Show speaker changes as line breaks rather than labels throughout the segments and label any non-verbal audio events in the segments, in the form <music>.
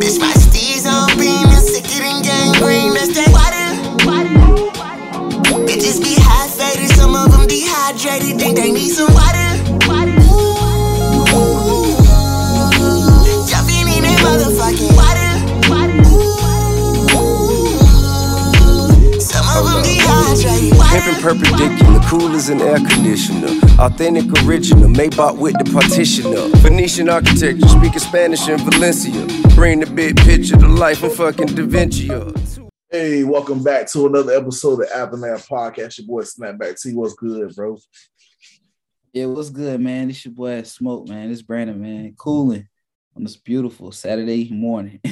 Bitch, my steez on beam and sicker than. That's that water. Bitches be high faded, some of them dehydrated. Think they need some water. Jumping in that motherfucking water. Some of them dehydrated.
Pimpin' perpendicular, cool as an air conditioner. Authentic original, Maybach with the partition up. Venetian architecture, speaking Spanish in Valencia. Bring the big picture to life and fucking Da Vinci up.
Hey, welcome back to another episode of Aftermath Podcast. Your boy Snapback T. What's good, bro?
Yeah, what's good, man? This your boy Smoke, man. This Brandon, man. Cooling on this beautiful Saturday morning. <laughs>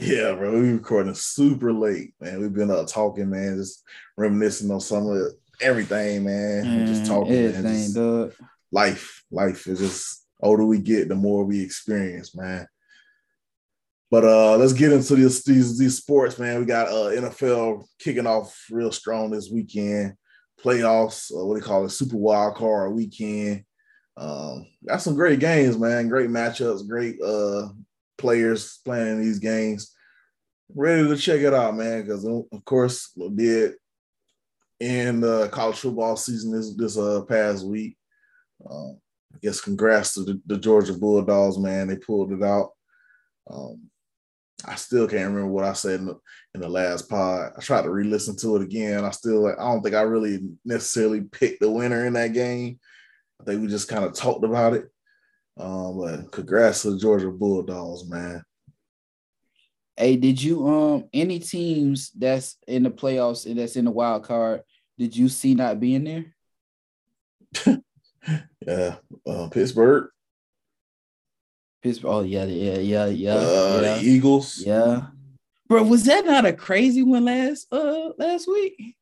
Yeah, bro. We recording super late, man. We've been up talking, man, just reminiscing on some of everything, man. and just
Man,
talking, man.
everything,
Just
dog.
Life, life is just older we get, the more we experience, man. But uh let's get into this these these sports, man. We got uh NFL kicking off real strong this weekend. Playoffs, uh, what do you call it? Super wild card weekend. Um, got some great games, man. Great matchups, great uh players playing these games. Ready to check it out, man. Because of course, we did in the college football season this this uh past week. Um, I guess congrats to the, the Georgia Bulldogs, man. They pulled it out. Um, I still can't remember what I said in the, in the last pod. I tried to re-listen to it again. I still, I don't think I really necessarily picked the winner in that game. I think we just kind of talked about it. Um, but congrats to the Georgia Bulldogs, man.
Hey, did you um any teams that's in the playoffs and that's in the wild card? Did you see not being there? <laughs>
Yeah, uh, Pittsburgh,
Pittsburgh. Oh yeah, yeah, yeah, yeah,
uh,
yeah.
Eagles.
yeah. Bro, was that not a crazy one last uh last week?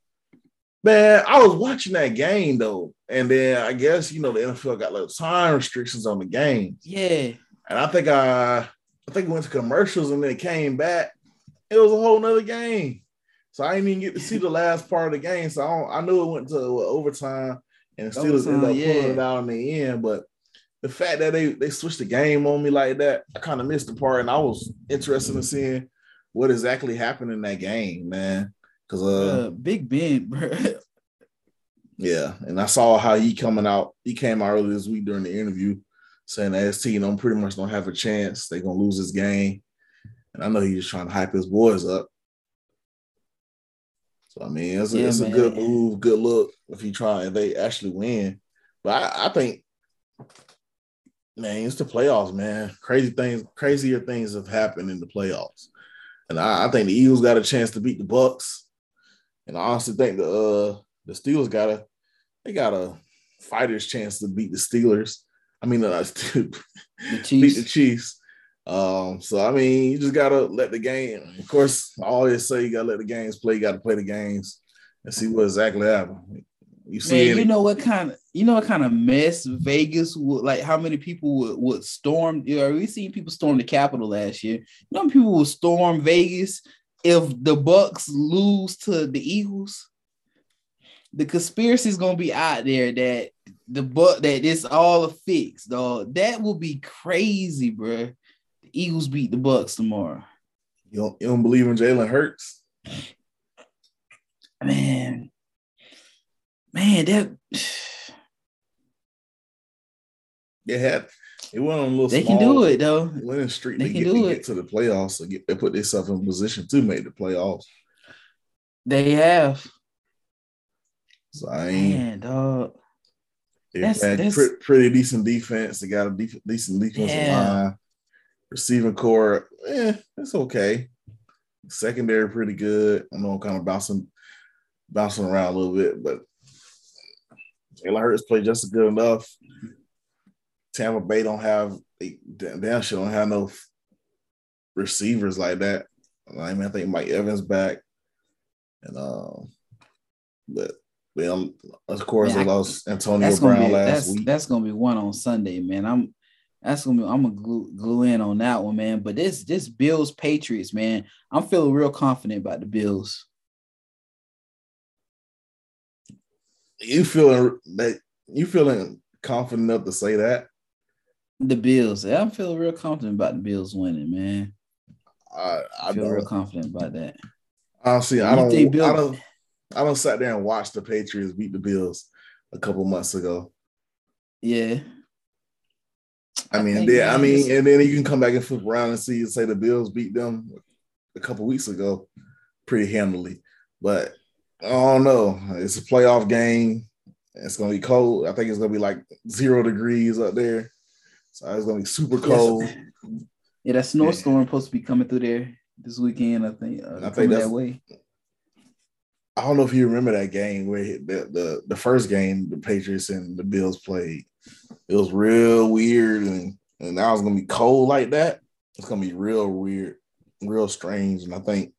Man, I was watching that game though, and then I guess you know the NFL got like time restrictions on the game,
Yeah.
and I think I, I think we went to commercials and then it came back. It was a whole nother game, so I didn't even get to see the last part of the game. So I, don't, I knew it went to overtime, and the Steelers ended up
Overtime, yeah.
pulling it out in the end. But the fact that they they switched the game on me like that, I kind of missed the part, and I was interested in seeing what exactly happened in that game, man. Because uh,
Uh, Big Ben, <laughs> bro.
yeah, and I saw how he coming out. He came out earlier this week during the interview saying that his team don't pretty much don't have a chance. They're gonna lose this game. And I know he's just trying to hype his boys up. So I mean, it's a,
Yeah,
it's a good move, good look if you try if they actually win. But I, I think, man, it's the playoffs, man. Crazy things, crazier things have happened in the playoffs, and I, I think the Eagles got a chance to beat the Bucks, and I honestly think the uh, the Steelers got a they got a fighter's chance to beat the Steelers. I mean, uh, <laughs>
The
beat the
Chiefs.
Um, so I mean, you just gotta let the game. Of course, I always say you gotta let the games play. You gotta play the games and see what exactly happened. You see,
Man, you know what kind of you know what kind of mess Vegas would like how many people would, would storm you know, we seen people storm the Capitol last year. You know people would storm Vegas if the Bucks lose to the Eagles? The conspiracy is gonna be out there that the buck that it's all a fix, dog. That will be crazy, bruh. Eagles beat the Bucks tomorrow.
you don't, you don't believe in Jalen Hurts.
Man, man, that
They had it went on a little.
they can do it though.
Winning streak.
They
They,
can
get,
do
to
it.
get to the playoffs. Get, they put themselves in position to make the playoffs.
They have.
So I ain't.
Man, dog.
They
That's-
had
that's-
pretty decent defense. They got a decent defensive
Yeah.
line. Receiving core, eh, it's okay. Secondary pretty good. I know I'm kind of bouncing, bouncing around a little bit, but Jalen Hurts played just good enough. Tampa Bay don't have they damn sure don't have no receivers like that. I mean, I think Mike Evans back, and um, but well, of course
Man,
they
I-
lost Antonio Brown
be
last
that's
week.
that's gonna be one on Sunday, man. I'm that's gonna be I'm gonna glue, glue in on that one, man. But this this Bills Patriots, man, I'm feeling real confident about the Bills.
you feeling that you feeling confident enough to say that?
The Bills. I'm feeling real confident about the Bills winning, man.
I,
I feel real confident about that.
honestly. I don't. I don't. I don't sat there and watched the Patriots beat the Bills a couple months ago.
Yeah.
I mean, then, I mean, and then you can come back and flip around and see and say the Bills beat them a couple weeks ago pretty handily. But I don't know. It's a playoff game. It's gonna be cold. I think it's gonna be like zero degrees up there. So it's gonna be super cold.
Yeah, that snowstorm supposed to be coming through there this weekend. I think. Uh,
I think that's-
that way.
I don't know if you remember that game where the, the the first game the Patriots and the Bills played. It was real weird, and and now it's gonna be cold like that. It's gonna be real weird, real strange, and I think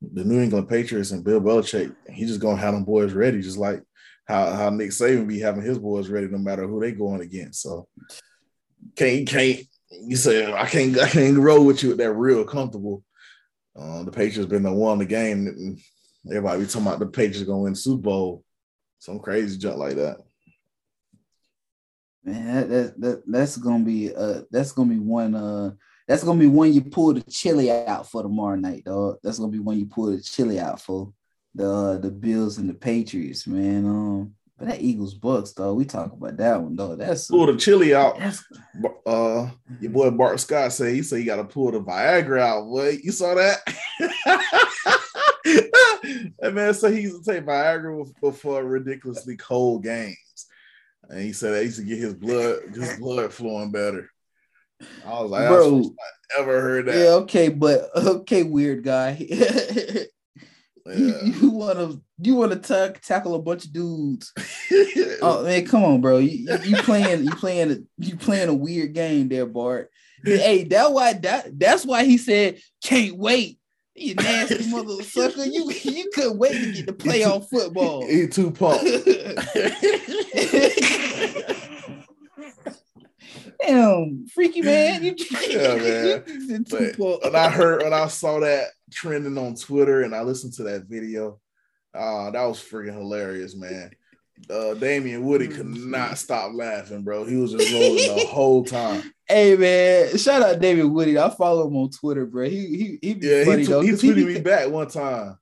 the New England Patriots and Bill Belichick, he just gonna have them boys ready, just like how how Nick Saban be having his boys ready, no matter who they going against. So can't can't you say I can't I can't roll with you with that real comfortable. Uh, the Patriots been the one the game. Everybody be talking about the Patriots gonna win the Super Bowl. Some crazy junk like that.
Man, that, that, that that's gonna be uh that's gonna be one uh that's gonna be one you pull the chili out for tomorrow night, dog. That's gonna be one you pull the chili out for the uh, the Bills and the Patriots, man. Um, but that Eagles Bucks, dog. We talk about that one, dog. That's
Pull the chili out.
that's
Uh, your boy Bart Scott say he say you got to pull the Viagra out. Boy, you saw that? <laughs> that man so he used to take Viagra before ridiculously cold games, and he said that he used to get his blood his blood flowing better. I was like, I
Bro.
was ever heard that?
yeah, okay, but okay, weird guy. <laughs> you,
Yeah.
you wanna you wanna ta- tackle a bunch of dudes <laughs> Oh man, come on, bro. You, you, you playing you playing you playing a weird game there, Bart. Hey, that why that that's why he said can't wait. You nasty mother sucker. You you couldn't wait to get to <laughs> play on football.
He too pumped. <laughs>
Damn, freaky man. You, <laughs>
Yeah, man.
you too far.
when I heard when I saw that trending on Twitter and I listened to that video, uh, that was freaking hilarious, man. Uh, Damien Woody could not stop laughing, bro. He was just rolling the <laughs> whole time.
Hey man, shout out David Woody. I follow him on Twitter, bro. He he he be
Yeah,
funny
he,
though.
tw- he tweeted
be,
me back one time.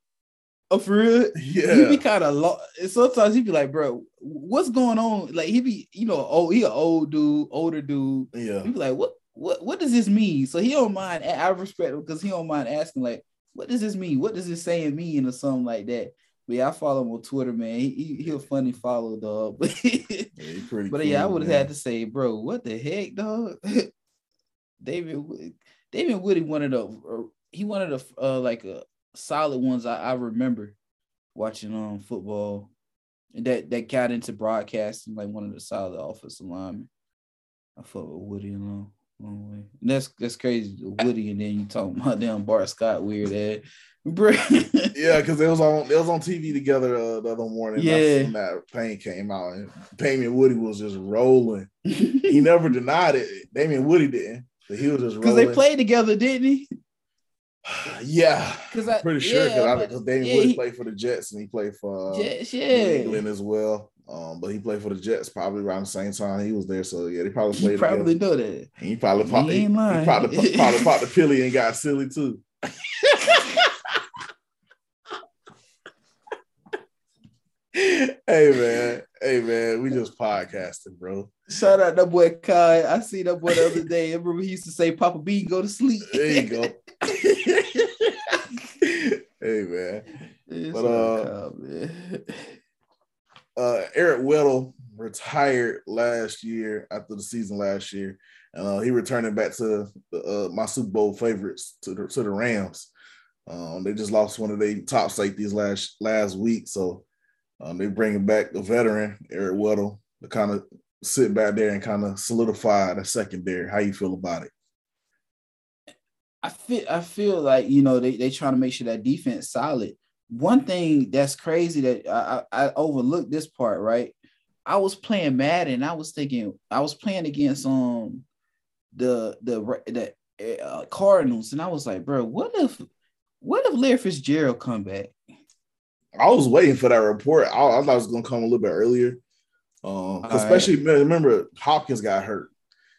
Oh, for real?
Yeah.
He be kind of lo- sometimes he be like, bro, what's going on? Like he be, you know, oh, he an old dude, older dude.
yeah.
He be like, what, what, what does this mean? So he don't mind. I respect him because he don't mind asking, like, what does this mean? What does this saying mean, or something like that. But yeah, I follow him on Twitter, man. He, he he a funny follow, dog. But, <laughs>
Yeah,
but yeah, I would have had to say, bro, what the heck, dog? <laughs> David David Woody one of the uh, he one of the uh like a solid ones I, I remember watching um football and that that got into broadcasting like one of the solid offensive linemen. I fuck with Woody a long, long way. And that's that's crazy, Woody, and then you talking <laughs> about damn Bart Scott weird ass. <laughs>
Yeah, because it was on it was on TV together uh, the other morning.
Yeah.
When that pain came out, and Damien Woody was just rolling. He never denied it. Damien Woody didn't, but he was just
Because they played together, didn't he? <sighs>
yeah,
Because I'm
pretty sure because
but-
Damien
yeah,
Woody
he-
played for the Jets and he played for uh, New
yeah.
England as well. Um, but he played for the Jets probably around the same time he was there. So yeah, they probably played
probably
together.
know that.
And he probably popped,
He
he,
ain't
he
lying.
probably, <laughs> probably popped the pilly and got silly too. hey man, hey man, we just podcasting, bro.
Shout out that boy Kai. I see that boy the other day. I remember he used to say, Papa B, go to sleep.
There you go. <laughs> hey man.
It's
But, uh,
Kai, man.
Uh, Eric Weddle retired last year after the season last year. Uh, he returning back to uh, my Super Bowl favorites to the, to the Rams. Um, they just lost one of their top safeties last last week, so um, they bringing back the veteran Eric Weddle to kind of sit back there and kind of solidify the secondary. How you feel about it?
I feel I feel like you know they they trying to make sure that defense solid. One thing that's crazy that I, I, I overlooked this part, right? I was playing Madden. I was thinking I was playing against um the the the uh, Cardinals, and I was like, bro, what if what if Larry Fitzgerald come back?
I was waiting for that report. I, I thought it was gonna come a little bit earlier. Um, especially remember Hopkins got hurt,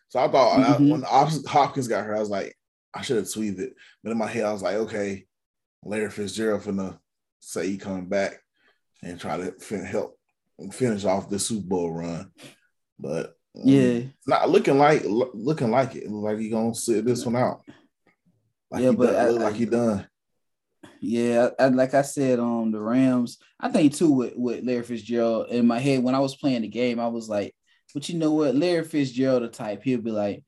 so I thought I-
Mhm.
when Hopkins got hurt, I was like, I should have tweeted it. But in my head, I was like, okay, Larry Fitzgerald finna say he come back and try to fin- help finish off the Super Bowl run. But um,
Yeah,
not looking like lo- looking like it. Like he gonna sit this one out. Like
Yeah, but
done,
I-
like he done.
yeah. I, like I said, um, the Rams. I think too with with Larry Fitzgerald in my head when I was playing the game, I was like, but you know what, Larry Fitzgerald, the type, he'll be like,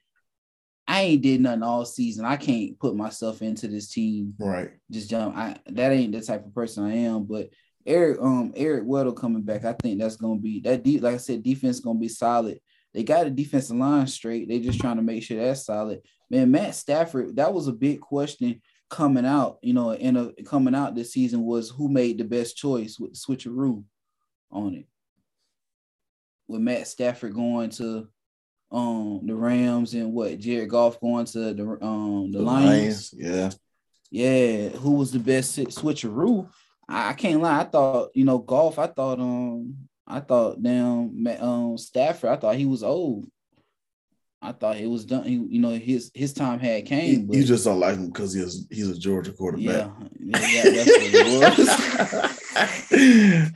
I ain't did nothing all season. I can't put myself into this team.
Right.
Just jump. I that ain't the type of person I am. But Eric, um, Eric Weddle coming back, I think that's gonna be that deep. Like I said, defense gonna be solid. They got a defensive line straight. They just trying to make sure that's solid. Man, Matt Stafford, that was a big question coming out. You know, in a coming out this season was who made the best choice with the switcheroo on it. With Matt Stafford going to um the Rams and what Jared Goff going to the um the, Lions.
Yeah.
Yeah, who was the best switcheroo? I, I can't lie. I thought you know Goff. I thought um I thought damn um Stafford. I thought he was old. I thought it was done. He, you know his his time had came. But
you just don't like him because he's he's a Georgia quarterback.
yeah, yeah, that's what it <laughs> was.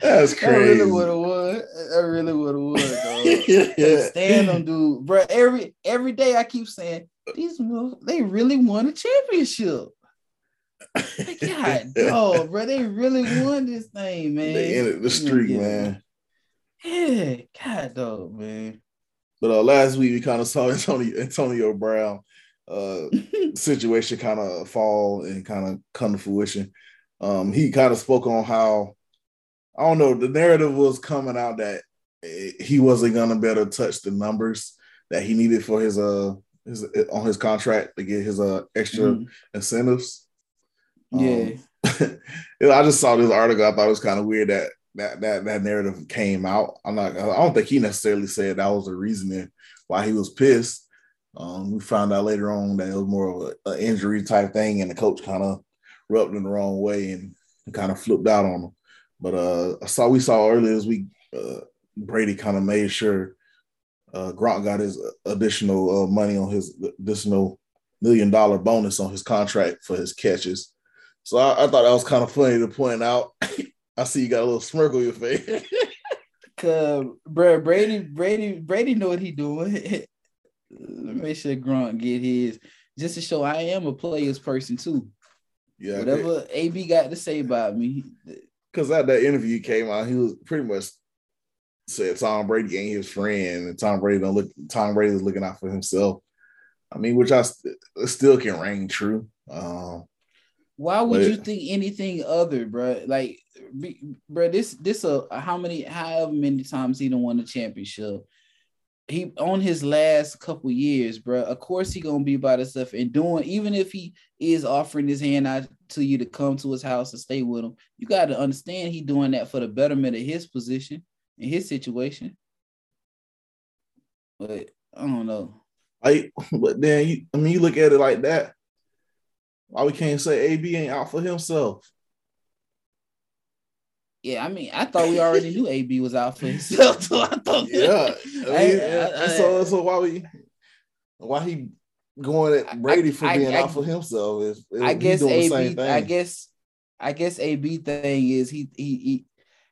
That's
That
crazy.
really what it was. That really what it was.
Yeah.
Stand them, dude, bro. Every every day I keep saying these mo- they really won a championship. Like, <laughs> God, dog, bro, they really won this thing, man.
They ended the streak,
Yeah.
man.
Yeah, God, dog, man.
But uh, last week we kind of saw <laughs> Antonio Antonio Brown uh, <laughs> situation kind of fall and kind of come to fruition. Um, he kind of spoke on how I don't know the narrative was coming out that eh, he wasn't gonna be able to touch the numbers that he needed for his uh his on his contract to get his uh extra
Mhm.
incentives.
Yeah,
Um, <laughs> I just saw this article. I thought it was kind of weird that that that that narrative came out. I'm not. I don't think he necessarily said that was the reasoning why he was pissed. Um, we found out later on that it was more of an injury type thing, and the coach kind of rubbed him the wrong way and kind of flipped out on him. But uh, I saw we saw earlier this week. Uh, Brady kind of made sure uh, Gronk got his additional uh, money on his additional million dollar bonus on his contract for his catches. So I, I thought that was kind of funny to point out. I see you got a little smirk on your face. <laughs>
cause bro, Brady, Brady, Brady know what he doing. <laughs> Let me make sure Gronk get his just to show I am a player's person too.
yeah,
Whatever AB got to say about me,
because at that interview came out, he was pretty much said Tom Brady ain't his friend, and Tom Brady don't look. Tom Brady is looking out for himself. I mean, which I st- still can ring true. Um,
Why would
But-
you think anything other, bro? Like, bro, this this a how many however many times he done won the championship. He on his last couple years, bro. Of course he gonna be by the stuff and doing. Even if he is offering his hand out to you to come to his house and stay with him, you got to understand he doing that for the betterment of his position and his situation. But I don't know.
I but then you, I mean, you look at it like that. Why we can't say AB ain't out for himself?
Yeah, I mean, I thought we already knew AB was out for himself. So I thought,
Yeah, <laughs> I mean,
I- I-
so so why we why he going at Brady for being out for himself? If
I guess AB. I guess. I guess AB thing is he he he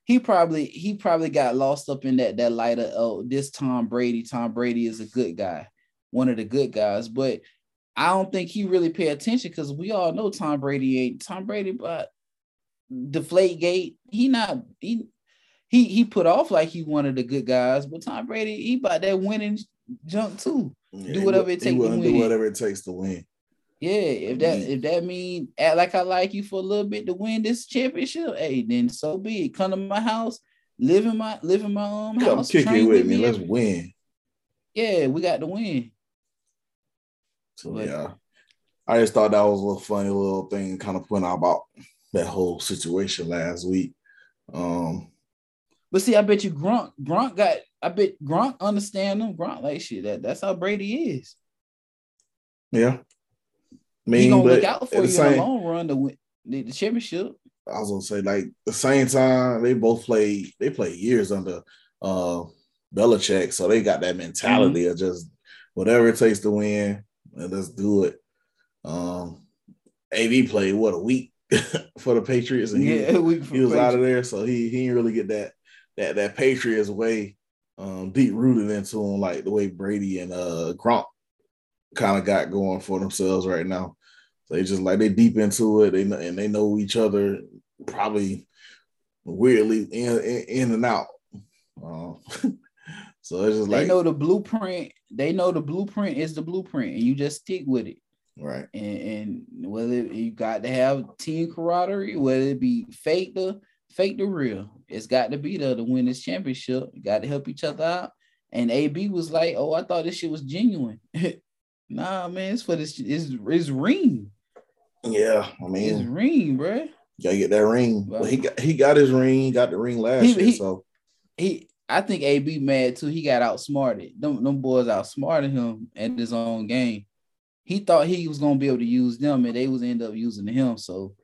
he probably he probably got lost up in that that light of oh this Tom Brady. Tom Brady is a good guy, one of the good guys. But I don't think he really pay attention because we all know Tom Brady ain't Tom Brady. But Deflate Gate, he not he he he put off like he one of the good guys. But Tom Brady, he about that winning junk too.
Yeah,
do whatever it take
He
to
wouldn't do whatever it takes to win.
Yeah, if that
Yeah.
if that mean act like I like you for a little bit to win this championship, hey, then so be it. Come to my house, live in my live in my own
Come
house.
kick it with me. Let's win.
yeah, we got to win.
So
But-
yeah, I just thought that was a little funny little thing, kind of point out about that whole situation last week. Um,
But see, I bet you Gronk Gronk got. I bet Gronk understand them. Gronk like shit. That that's how Brady is.
yeah, I
he gonna look out for you
the
in the long run to win the, the championship.
I was gonna say like the same time they both played. They played years under uh Belichick, so they got that mentality of just whatever it takes to win, and let's do it. Um, AB played what a week <laughs> for the Patriots, and he,
Yeah, <laughs>
he was out of there, so he he didn't really get that that that Patriots way um, deep rooted into him, like the way Brady and uh Gronk kind of got going for themselves right now. So they just like they deep into it, they know, and they know each other probably weirdly in in, in and out. Um, <laughs> so it's just
They
like they
know the blueprint. They know the blueprint is the blueprint, and you just stick with it.
Right,
And, and whether you got to have team camaraderie, whether it be fake the fake the real, it's got to be there to win this championship. You got to help each other out. And AB was like, "Oh, I thought this shit was genuine." <laughs> nah, man, it's for this. It's, it's ring.
yeah. I mean, It's
ring, bruh.
you gotta get that ring.
Well-
Well, he got he got his ring. Got the ring last
He-
year.
he-
so
He, I think AB mad too. He got outsmarted. Them, them boys outsmarted him at his own game. He thought he was gonna be able to use them, and they was end up using him. So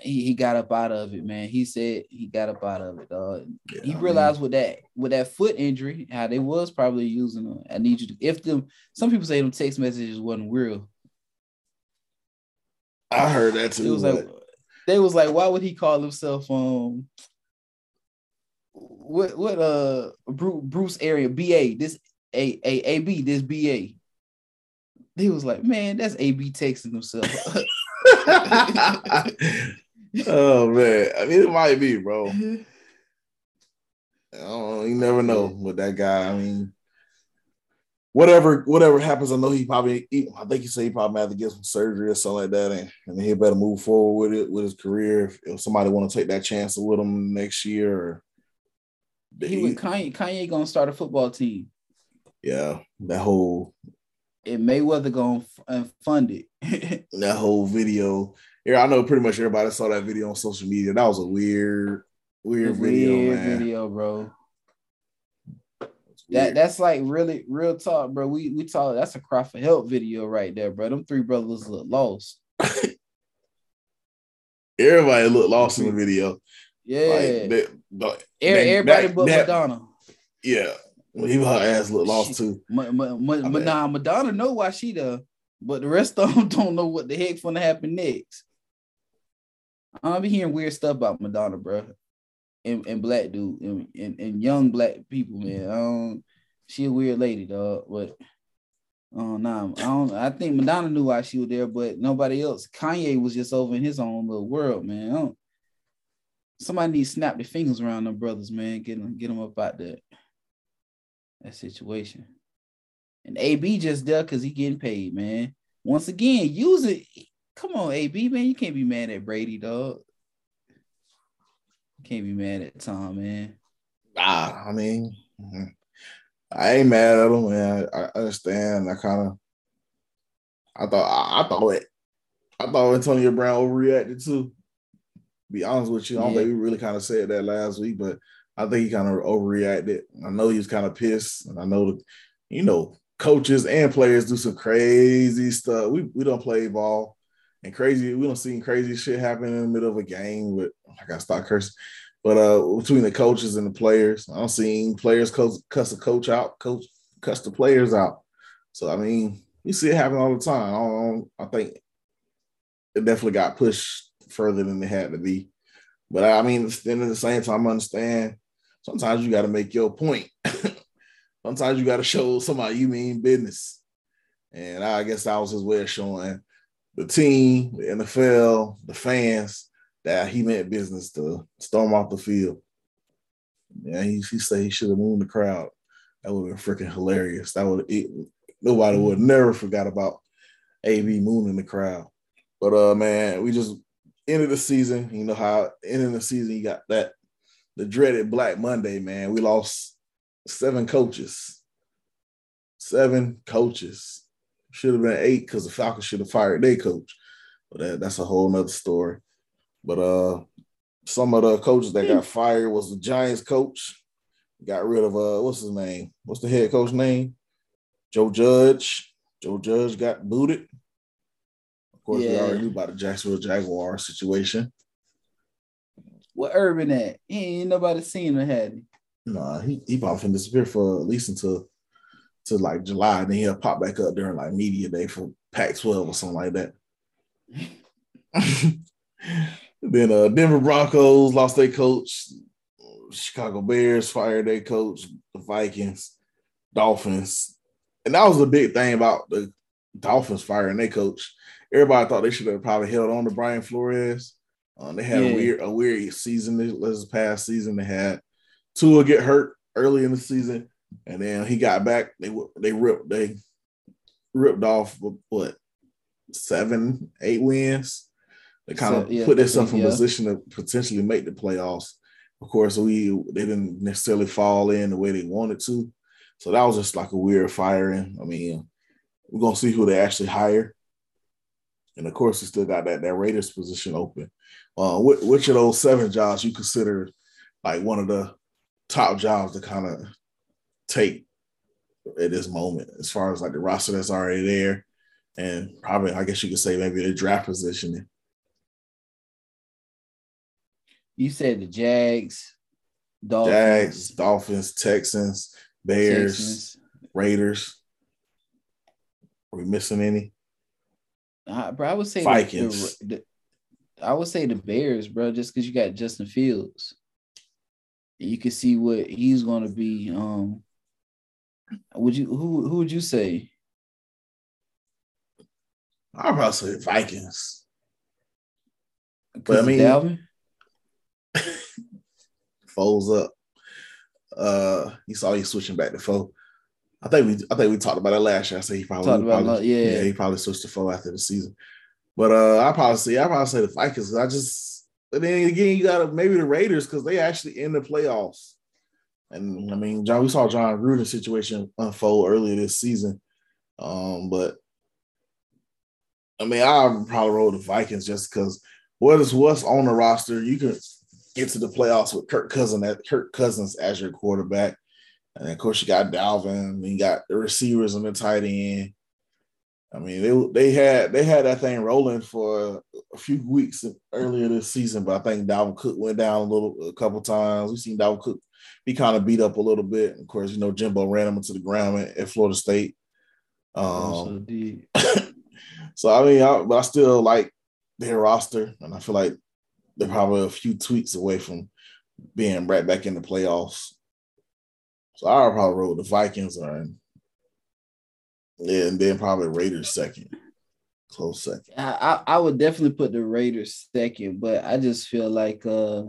he, he got up out of it, man. He said he got up out of it, dog.
yeah,
he realized with that with that foot injury, how they was probably using him. I need you to if them some people say them text messages wasn't real.
I heard that too.
It was
but-
like they was like, why would he call himself um what what uh Bruce, Bruce area BA this A A A B this BA. He was like, man, that's AB texting himself. <laughs>
oh man, I mean it might be, bro. <laughs> I don't know. You never know with that guy. I mean, whatever whatever happens, I know he probably. He, I think he said he probably had to get some surgery or something like that, and, and he better move forward with it with his career. If, if somebody want to take that chance with him next year, or
he with Kanye, Kanye gonna start a football team.
yeah, that whole
And Mayweather gonna f- uh, fund it. <laughs>
that whole video. Yeah, I know pretty much everybody saw that video on social media. That was a weird, weird, video,
Weird
man.
video, bro. That that's like really real talk, bro. We we talk. That's a cry for help video right there, bro. Them three brothers look lost. <laughs>
Everybody looked lost in the <laughs> video.
Yeah,
Like, they-
everybody
that-
but
that-
Madonna.
Yeah, even her ass looked lost too.
Ma- ma- ma- ma- nah, Madonna know why she there, but the rest of them <laughs> don't know what the heck's gonna happen next. I'll be hearing weird stuff about Madonna, bro, and, and black dude and, and, and young black people, man. Um, she a weird lady, dog. But oh nah, I don't. I think Madonna knew why she was there, but nobody else. Kanye was just over in his own little world, man. Somebody needs to snap their fingers around them brothers, man. Get them, get them up out there that situation. And AB just there because he getting paid, man. Once again, use it. Come on, AB, man. You can't be mad at Brady, dog. You can't be mad at Tom, man.
Nah, I mean, mhm. I ain't mad at him, man. I, I understand. I kind of, I thought, I, I thought it, I thought Antonio Brown overreacted too. Be honest with you, I don't
Yeah.
think we really kind of said that last week, but I think he kind of overreacted. I know he was kind of pissed, and I know you know, coaches and players do some crazy stuff. We we don't play ball, and crazy. We don't see crazy shit happen in the middle of a game. With I gotta stop cursing. But uh, between the coaches and the players, I don't see players cuss, cuss coach out, coach cuss the players out. So I mean, you see it happen all the time. I, I think it definitely got pushed further than it had to be. But I mean, then at the same time, I understand. Sometimes you got to make your point. <laughs> Sometimes you got to show somebody you mean business. And I guess that was his way of showing the team, the NFL, the fans that he meant business to storm off the field. Yeah, he, he said he should have moved the crowd. That would have been freaking hilarious. That would it, nobody would never forgot about AB mooning the crowd. But uh man, we just ended the season. You know how ending the season you got that the dreaded Black Monday, man. We lost seven coaches. Seven coaches. Should have been eight because the Falcons should have fired their coach. But that, that's a whole nother story. But uh some of the coaches that got fired was the Giants coach. Got rid of uh what's his name? What's the head coach name? Joe Judge. Joe Judge got booted. Of course, we
Yeah.
already knew about the Jacksonville Jaguar situation.
What Urban at? He ain't nobody seen him, had he?
Nah, he he probably finna disappear for at least until to like July, and then he'll pop back up during like media day for Pac-12 or something like that. <laughs> then uh Denver Broncos lost their coach. Chicago Bears fired their coach. The Vikings, Dolphins, and that was the big thing about the Dolphins firing their coach. Everybody thought they should have probably held on to Brian Flores. Um, they had
Yeah.
a weird a weird season this, past season. They had Tua get hurt early in the season, and then he got back. They they ripped they ripped off what seven eight wins. They kind of
yeah,
put themselves in
yeah.
position to potentially make the playoffs. Of course, we they didn't necessarily fall in the way they wanted to, so that was just like a weird firing. I mean, we're gonna see who they actually hire, and of course, we still got that that Raiders position open. Uh, which, which of those seven jobs you consider like one of the top jobs to kind of take at this moment, as far as like the roster that's already there, and probably I guess you could say maybe the draft positioning.
You said the Jags, Dolphins,
Jags, Dolphins, Texans, Bears,
Texans.
Raiders. Are we missing any?
Uh, bro, I would say
Vikings.
The, the- I would say the Bears, bro, just because you got Justin Fields. You can see what he's going to be. Um, would you who who would you say?
I'll probably say Vikings. But I mean-
Dalvin? <laughs>
Foles up. Uh, you saw you switching back to foe. I think we I think we talked about it last year. I said he probably,
Talked about
probably-
it, yeah.
he probably switched to foe after the season. But uh, I probably say I probably say the Vikings. I just and then again you got maybe the Raiders because they actually in the playoffs. And I mean, Jon, we saw Jon Gruden's situation unfold earlier this season. Um, but I mean, I probably roll the Vikings just because what is what's on the roster, you can get to the playoffs with Kirk Cousins at Kirk Cousins as your quarterback. And of course, you got Dalvin, and you got the receivers and the tight end. I mean, they they had they had that thing rolling for a few weeks earlier this season, but I think Dalvin Cook went down a little a couple times. We've seen Dalvin Cook be kind of beat up a little bit. Of course, you know Jimbo ran him into the ground at, at Florida State. Um, <coughs> so I mean, I, but I still like their roster, and I feel like they're probably a few tweaks away from being right back in the playoffs. So I'll probably roll the Vikings, or yeah, and then probably Raiders second, close second.
I, I would definitely put the Raiders second, but I just feel like uh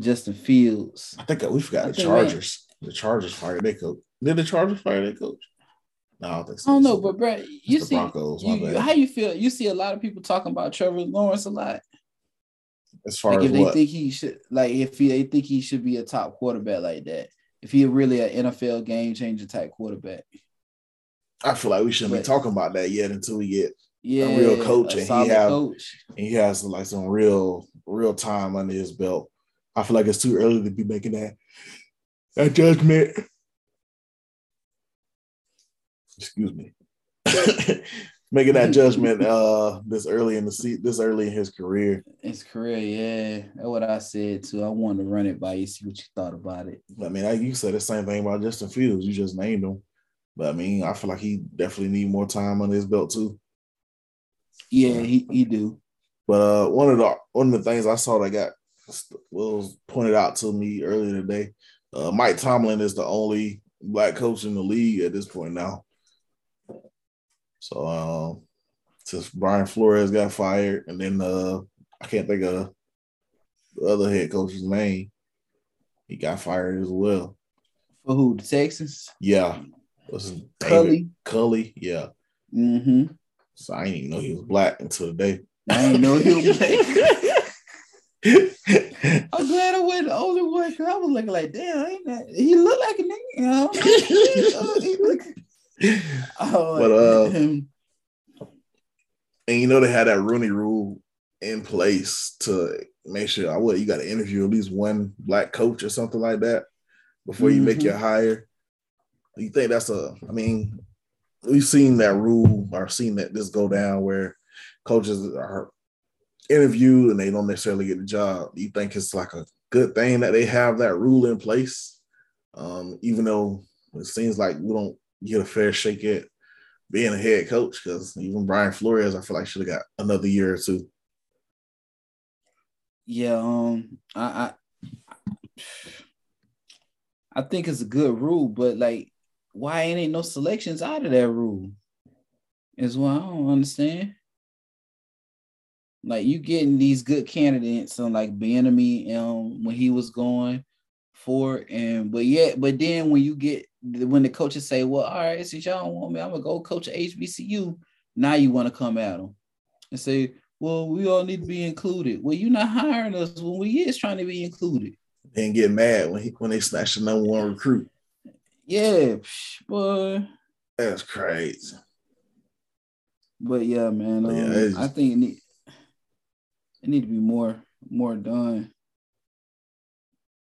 Justin Fields.
I think we forgot
I
the Chargers. The Chargers fired their coach. Did the Chargers fire their coach? No, I don't think so.
I don't know, but bro, you see,
Broncos,
you, how you feel? You see a lot of people talking about Trevor Lawrence a lot.
as far
Like
as
if they think he should, like if he, they think he should be a top quarterback like that. If he really an NFL game changer type quarterback,
I feel like we shouldn't be talking about that yet until we get
yeah,
real coach
a
and he have-
coach.
and he has like some real real time under his belt. I feel like it's too early to be making that that judgment. Excuse me. <laughs> making that judgment <laughs> uh this early in the seat this early in his career.
His career, yeah, that's what I said too. I wanted to run it by you, see what you thought about it.
I mean, I, you said the same thing about Justin Fields. You just named him. But I mean, I feel like he definitely need more time on his belt too.
Yeah, he, he do.
But uh, one of the one of the things I saw that got was pointed out to me earlier today. Uh, Mike Tomlin is the only black coach in the league at this point now. So um, since Brian Flores got fired, and then uh, I can't think of the other head coach's name, he got fired as well.
For who? The Texans?
Yeah, what's his
Culley.
Culley, yeah.
Mm-hmm.
So I didn't even know he was black until today.
I didn't know he was <laughs> black. <laughs> I'm glad I wasn't the only one because I was looking like, damn, ain't that he looked like a nigga. You know? <laughs> He look- oh,
But, uh, And you know they had that Rooney rule in place to make sure I what you got to interview at least one black coach or something like that before you make
Mhm.
your hire. You think that's a? I mean, we've seen that rule or seen that this go down where coaches are interviewed and they don't necessarily get the job. You think it's like a good thing that they have that rule in place? Um, even though it seems like we don't get a fair shake at being a head coach, because even Brian Flores, I feel like should have got another year or two.
Yeah, um, I, I I think it's a good rule, but like, why ain't no selections out of that rule? Is what I don't understand. Like you getting these good candidates on like Bieniemy um when he was going for and but yet but then when you get when the coaches say, well, all right, since y'all don't want me, I'm gonna go coach HBCU. Now you want to come at them and say, well, we all need to be included. Well, you're not hiring us when we is trying to be included.
And get mad when he when they snatch the number one recruit.
Yeah, boy.
That's crazy.
But yeah, man. Um, yeah, I think it need it need to be more more done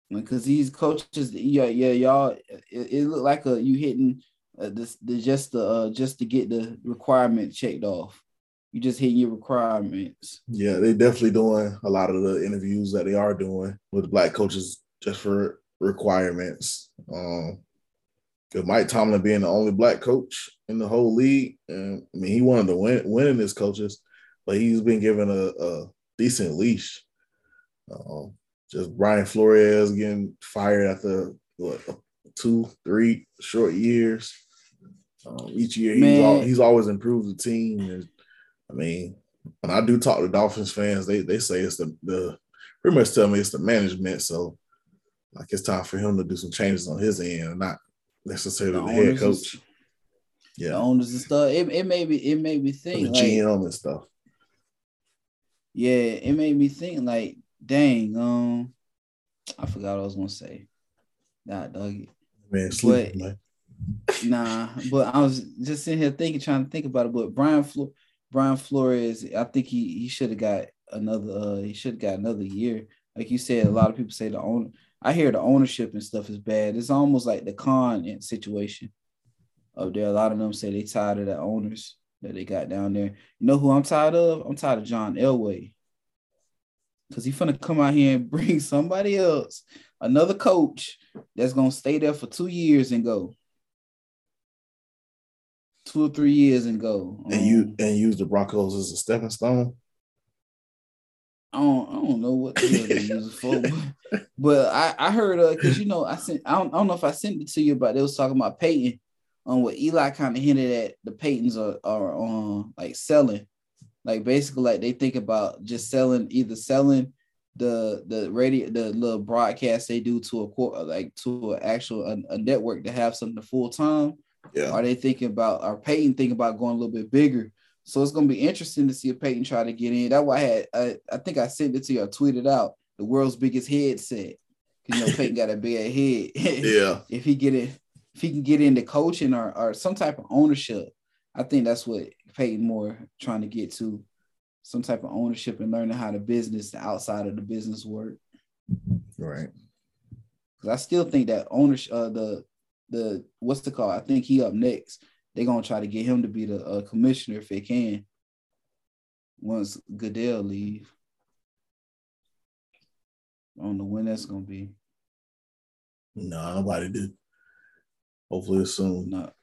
because these coaches, yeah, yeah, y'all, it, it looked like a you hitting uh, this, the just the uh, just to get the requirement checked off. You just hitting your requirements.
Yeah, they definitely doing a lot of the interviews that they are doing with black coaches just for requirements. Um, because Mike Tomlin being the only black coach in the whole league, and I mean he wanted to win winning his coaches, but he's been given a, a decent leash. Um, just Brian Flores getting fired after what two, three short years. Um, each year he's, all, he's always improved the team. And, I mean, when I do talk to Dolphins fans, they they say it's the the pretty much tell me it's the management. So like it's time for him to do some changes on his end, not necessarily the, the head coach. Is,
yeah, the owners and stuff. It, it made me it made me think
the like, GM and stuff.
Yeah, it made me think like dang, um, I forgot what I was gonna say. Nah, dog.
Man, sleep, but, man.
Nah, but I was just sitting here thinking, trying to think about it. But Brian Flo- Brian Flores, I think he he should have got another. Uh, he should have got another year. Like you said, a lot of people say the own. I hear the ownership and stuff is bad. It's almost like the Khan situation up there. A lot of them say they tired of the owners that they got down there. You know who I'm tired of? I'm tired of John Elway because he's gonna come out here and <laughs> bring somebody else, another coach that's gonna stay there for two years and go. Two or three years and go.
And um, you and use the Broncos as a stepping stone.
I don't, I don't know what they <laughs> use it for, but, but I, I heard uh because you know I sent I don't, I don't know if I sent it to you, but they was talking about Peyton on um, what Eli kind of hinted at the Peytons are are um like selling like basically, like they think about just selling either selling the the radio the little broadcast they do to a court like to an actual a, a network to have something full time.
Yeah.
Are they thinking about are Peyton thinking about going a little bit bigger? So it's gonna be interesting to see if Peyton try to get in. That's why I had I, I think I sent it to you. I tweeted out the world's biggest headset. Cause you know Peyton got a bad
head. <laughs> yeah.
if he get it, if he can get into coaching or or some type of ownership, I think that's what Peyton Moore trying to get to some type of ownership and learning how to business the outside of the business work.
Right.
Because I still think that ownership, uh, the the what's the call? I think he up next. They're gonna try to get him to be the uh, commissioner if they can. Once Goodell leave, I don't know when that's gonna be.
No, nobody did. Hopefully soon.
Not,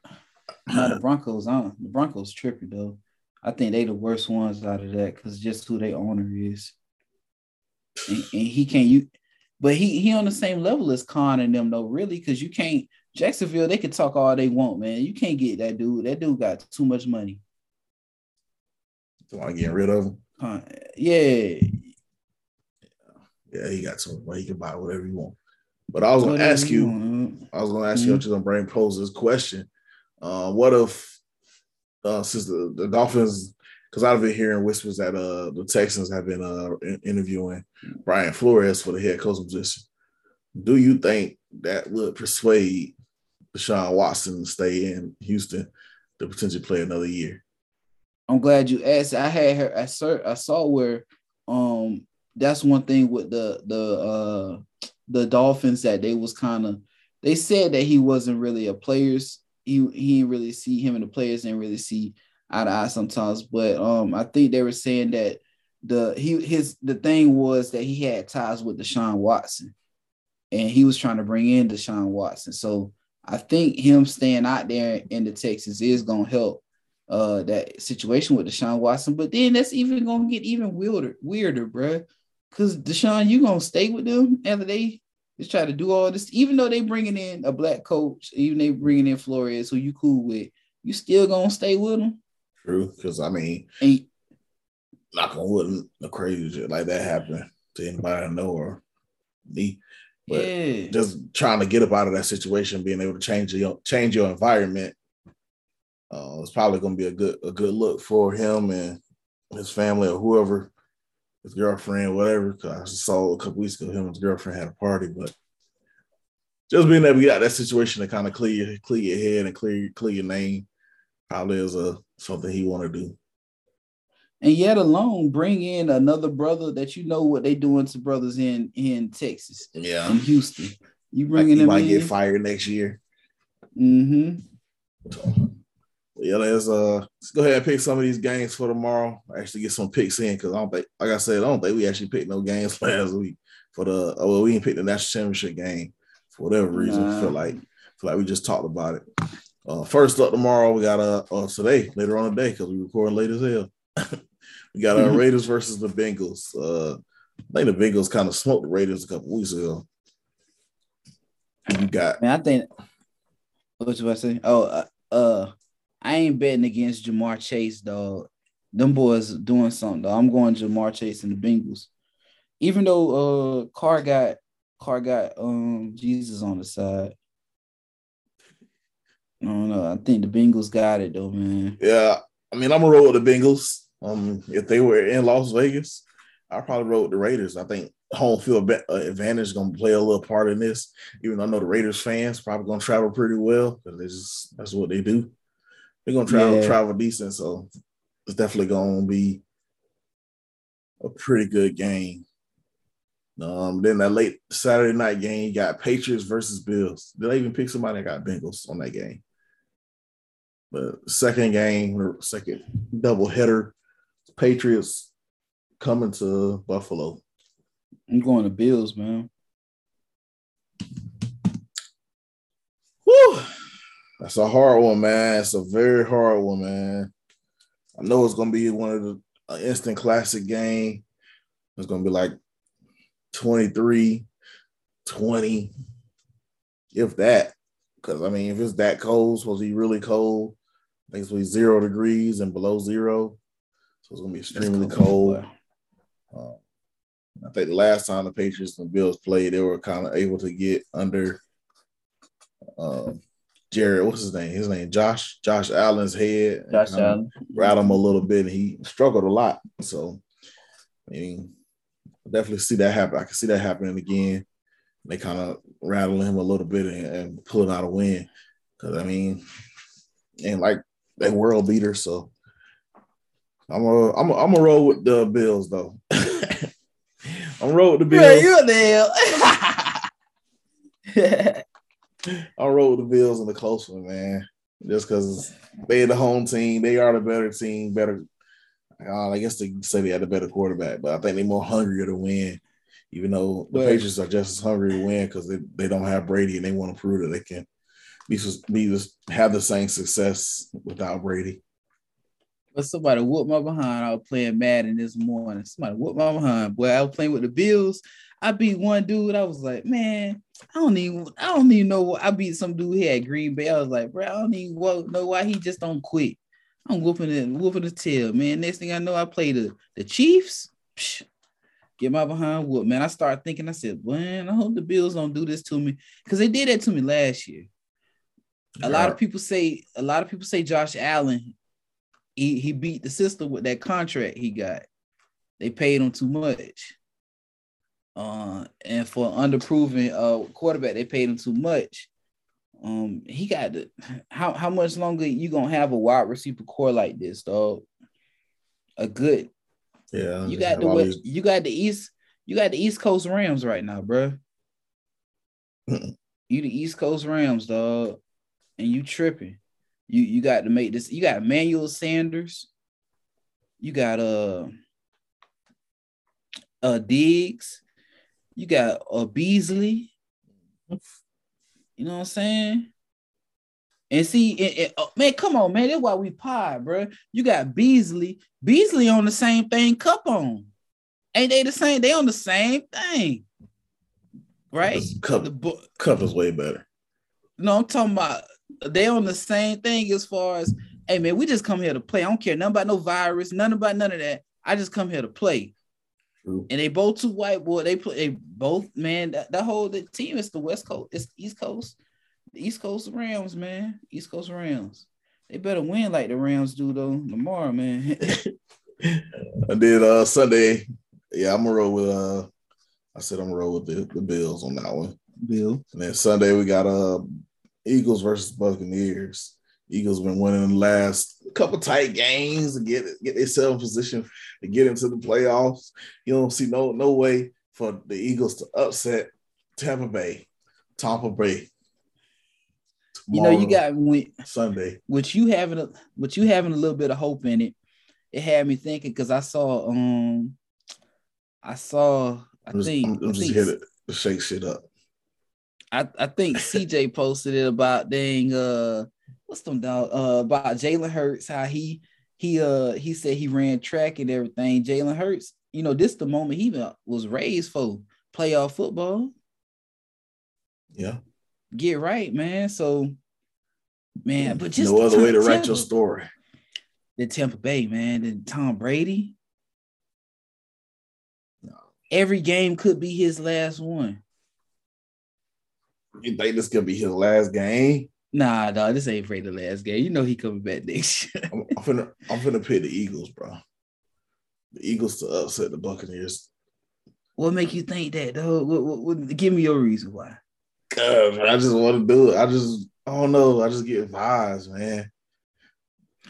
not the Broncos. On the Broncos tripping though. I think they the worst ones out of that because just who their owner is. And, and, he can't you but he he on the same level as Khan and them though, really, because you can't Jacksonville, they can talk all they want, man. You can't get that dude. That dude got too much money.
So I get rid of him.
Uh, yeah.
Yeah, he got some money. He can buy whatever you want. But I was gonna ask you, want. I was gonna ask mm-hmm. you, I'm just gonna bring pose this question. Uh, what if uh, since the, the Dolphins, because I've been hearing whispers that uh, the Texans have been uh, interviewing Brian Flores for the head coach position. Do you think that would persuade Deshaun Watson stay in Houston to potentially play another year?
I'm glad you asked. I had her. I saw. I saw where. Um, that's one thing with the the uh the Dolphins that they was kind of. They said that he wasn't really a player's he he didn't really see him and the players didn't really see eye to eye sometimes. But um, I think they were saying that the he his the thing was that he had ties with Deshaun Watson, and he was trying to bring in Deshaun Watson. So I think him staying out there in the Texas is gonna help uh that situation with Deshaun Watson. But then that's even gonna get even weirder, weirder, bro. Cause Deshaun, you gonna stay with them after they just try to do all this, even though they bringing in a black coach, even they bringing in Flores, who you cool with, you still gonna stay with them.
True, because I mean,
And
knock on wood, no crazy shit like that happen to anybody I know or me. But
yeah,
just trying to get up out of that situation, being able to change your change your environment, uh, it's probably going to be a good a good look for him and his family or whoever, his girlfriend, whatever. Because I just saw a couple weeks ago him and his girlfriend had a party, but just being able to get out of that situation to kind of clear clear your head and clear clear your name probably is a something he want to do.
And yet alone bring in another brother that you know what they doing to brothers in in Texas
Yeah,
in Houston. You bringing
he
them
might
in?
get fired next year.
Mm-hmm.
Yeah, let's uh let's go ahead and pick some of these games for tomorrow. Actually, get some picks in because I don't think, like I said, I don't think we actually picked no games <laughs> last week for the. Oh, well, we didn't pick the national championship game for whatever reason. I feel
Nah.
like feel like we just talked about it. Uh, first up tomorrow, we got uh, uh today later on the day because we recording late as hell. <laughs> we got our
Mhm.
Raiders versus the Bengals. Uh, I think the Bengals kind of smoked the Raiders a couple weeks ago. You got
Man, I think what you to say? Oh, uh, uh, I ain't betting against Ja'Marr Chase, though. Them boys doing something. Though. I'm going Ja'Marr Chase and the Bengals. Even though uh Carr got Carr got um Jesus on the side. I don't know. I think the Bengals got it though, man.
Yeah, I mean, I'm gonna roll with the Bengals. Um, if they were in Las Vegas, I'd probably with the Raiders. I think home field uh, advantage is gonna play a little part in this. Even though I know the Raiders fans probably gonna travel pretty well because just that's what they do. They're gonna travel
Yeah.
travel decent, so it's definitely gonna be a pretty good game. Um, then that late Saturday night game, you got Patriots versus Bills. Did I even pick somebody that got Bengals on that game? But second game, second double header, Patriots coming to Buffalo.
I'm going to Bills, man.
Whew. That's a hard one, man. It's a very hard one, man. I know it's gonna be one of the an instant classic game. It's gonna be like 23, 20, if that. Because I mean, if it's that cold, supposed to be really cold. I think it's supposed to be zero degrees and below zero. So it's gonna be extremely cold. Um, I think the last time the Patriots and Bills played, they were kind of able to get under um, Jared. What's his name? His name Josh. Josh Allen's head.
Josh Allen.
Rattle him a little bit. And he struggled a lot. So, I mean, I definitely see that happen. I can see that happening again. They kind of rattling him a little bit and, and pulling out a win. Because I mean, and like they world beater, so I'm a I'm a, I'm a roll with the Bills though. <laughs> I'm <laughs> roll with the Bills.
Yeah, you the hell.
I'll roll with the Bills in the close one, man. Just because they're the home team, they are the better team, better. Uh, I guess they can say they had a better quarterback, but I think they're more hungrier to win. Even though the
But-
Patriots are just as hungry to win because they, they don't have Brady and they want to prove that they can be, sus- be have the same success without Brady.
But somebody whooped my behind. I was playing Madden this morning. Somebody whooped my behind. Boy, I was playing with the Bills. I beat one dude. I was like, man, I don't even, I don't even know. I beat some dude. here at Green Bay. I was like, bro, I don't even know why he just don't quit. I'm whooping it, whooping the tail, man. Next thing I know, I play the the Chiefs. Psh, get my behind whoop, man. I started thinking. I said, man, I hope the Bills don't do this to me because they did that to me last year. A lot of people say, a lot of people say Josh Allen he he beat the system with that contract he got. They paid him too much. Uh, and for underproven uh quarterback, they paid him too much. Um, he got the how how much longer you gonna have a wide receiver core like this, dog? A good.
yeah,
You got the
these-
You got the East. You got the East Coast Rams right now, bro. You the East Coast Rams, dog, and you tripping. You you got to make this. You got Manuel Sanders. You got uh uh Diggs. You got uh Beasley. You know what I'm saying? And see, it, it, oh, man, come on, man. That's why we pie, bro. You got Beasley. Beasley on the same thing Kupp on. Ain't they the same? They on the same thing. Right?
Kupp,
The,
Kupp is way better.
no, I'm talking about they on the same thing as far as hey man, we just come here to play. I don't care nothing about no virus, nothing about none of that. I just come here to play.
True.
And they both two white boy. They play. They both man. That, that whole the team is the West Coast. It's East Coast. The East Coast Rams, man. East Coast Rams. They better win like the Rams do though tomorrow, man. <laughs>
I did uh Sunday. Yeah, I'm gonna roll with uh I said I'm gonna roll with the, the Bills on that one.
Bill.
And then Sunday we got uh Eagles versus Buccaneers. Eagles been winning the last couple tight games to get get themselves in position to get into the playoffs. You don't see no no way for the Eagles to upset Tampa Bay, Tampa Bay.
You know, you got when
Sunday.
with you having a with you having a little bit of hope in it, it had me thinking because I saw um I saw I
I'm just,
think
I'm, I'm
I
just
think,
here to, to shake shit up.
I, I think CJ <laughs> posted it about dang uh what's them dog uh about Jalen Hurts how he he uh he said he ran track and everything. Jalen Hurts, you know, this the moment he was raised for playoff football.
Yeah.
Get right, man. So man, but just
no other way to write
Tampa-
your story.
the Tampa Bay, man, and Tom Brady. Every game could be his last one.
You think this gonna be his last game?
Nah, dog, this ain't Brady last game. You know he coming back next year.
I'm, I'm finna I'm finna pick the Eagles, bro. The Eagles to upset the Buccaneers.
what make you think that, dog? What, what, what, give me your reason why.
Uh, God, I just want to do it. I just I don't know. I just get vibes, man.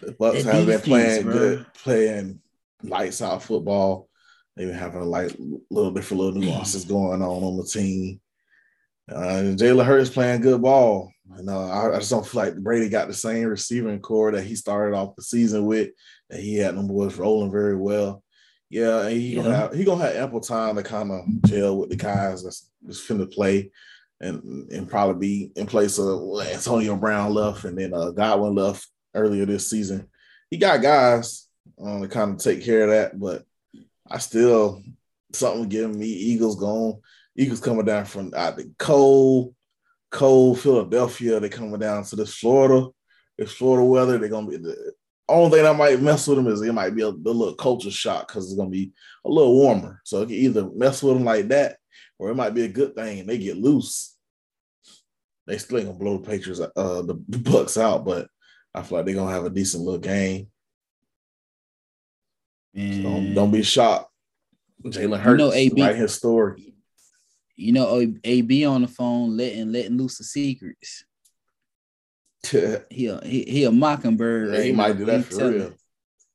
The Bucks
That
have been playing
bro.
good, playing lights out football. They've been having a like little different little <clears throat> nuances going on on the team. Uh, and Jalen Hurts playing good ball. And uh, I, I just don't feel like Brady got the same receiving core that he started off the season with. That he had them boys rolling very well. Yeah, and he gonna have he gonna have ample time to kind of gel with the guys that's, that's finna play and and probably be in place of Antonio Brown left and then uh, Godwin left earlier this season. He got guys um, to kind of take care of that, but I still something giving me Eagles going. Eagles coming down from out the cold, cold Philadelphia. They coming down to this Florida, this Florida weather. They're gonna be the only thing that might mess with them is it might be a, a little culture shock because it's gonna be a little warmer. So it can either mess with them like that, or it might be a good thing they get loose. They still ain't gonna blow the Patriots, uh, the, Bucks out, but I feel like they're gonna have a decent little game. So don't, don't be shocked. Jalen Hurts
know, AB
write his story.
You know, A- AB on the phone letting letting loose the secrets. <laughs> He a, he, he a mockingbird.
Yeah,
right
he
now.
might do that
He
for
telling-
real.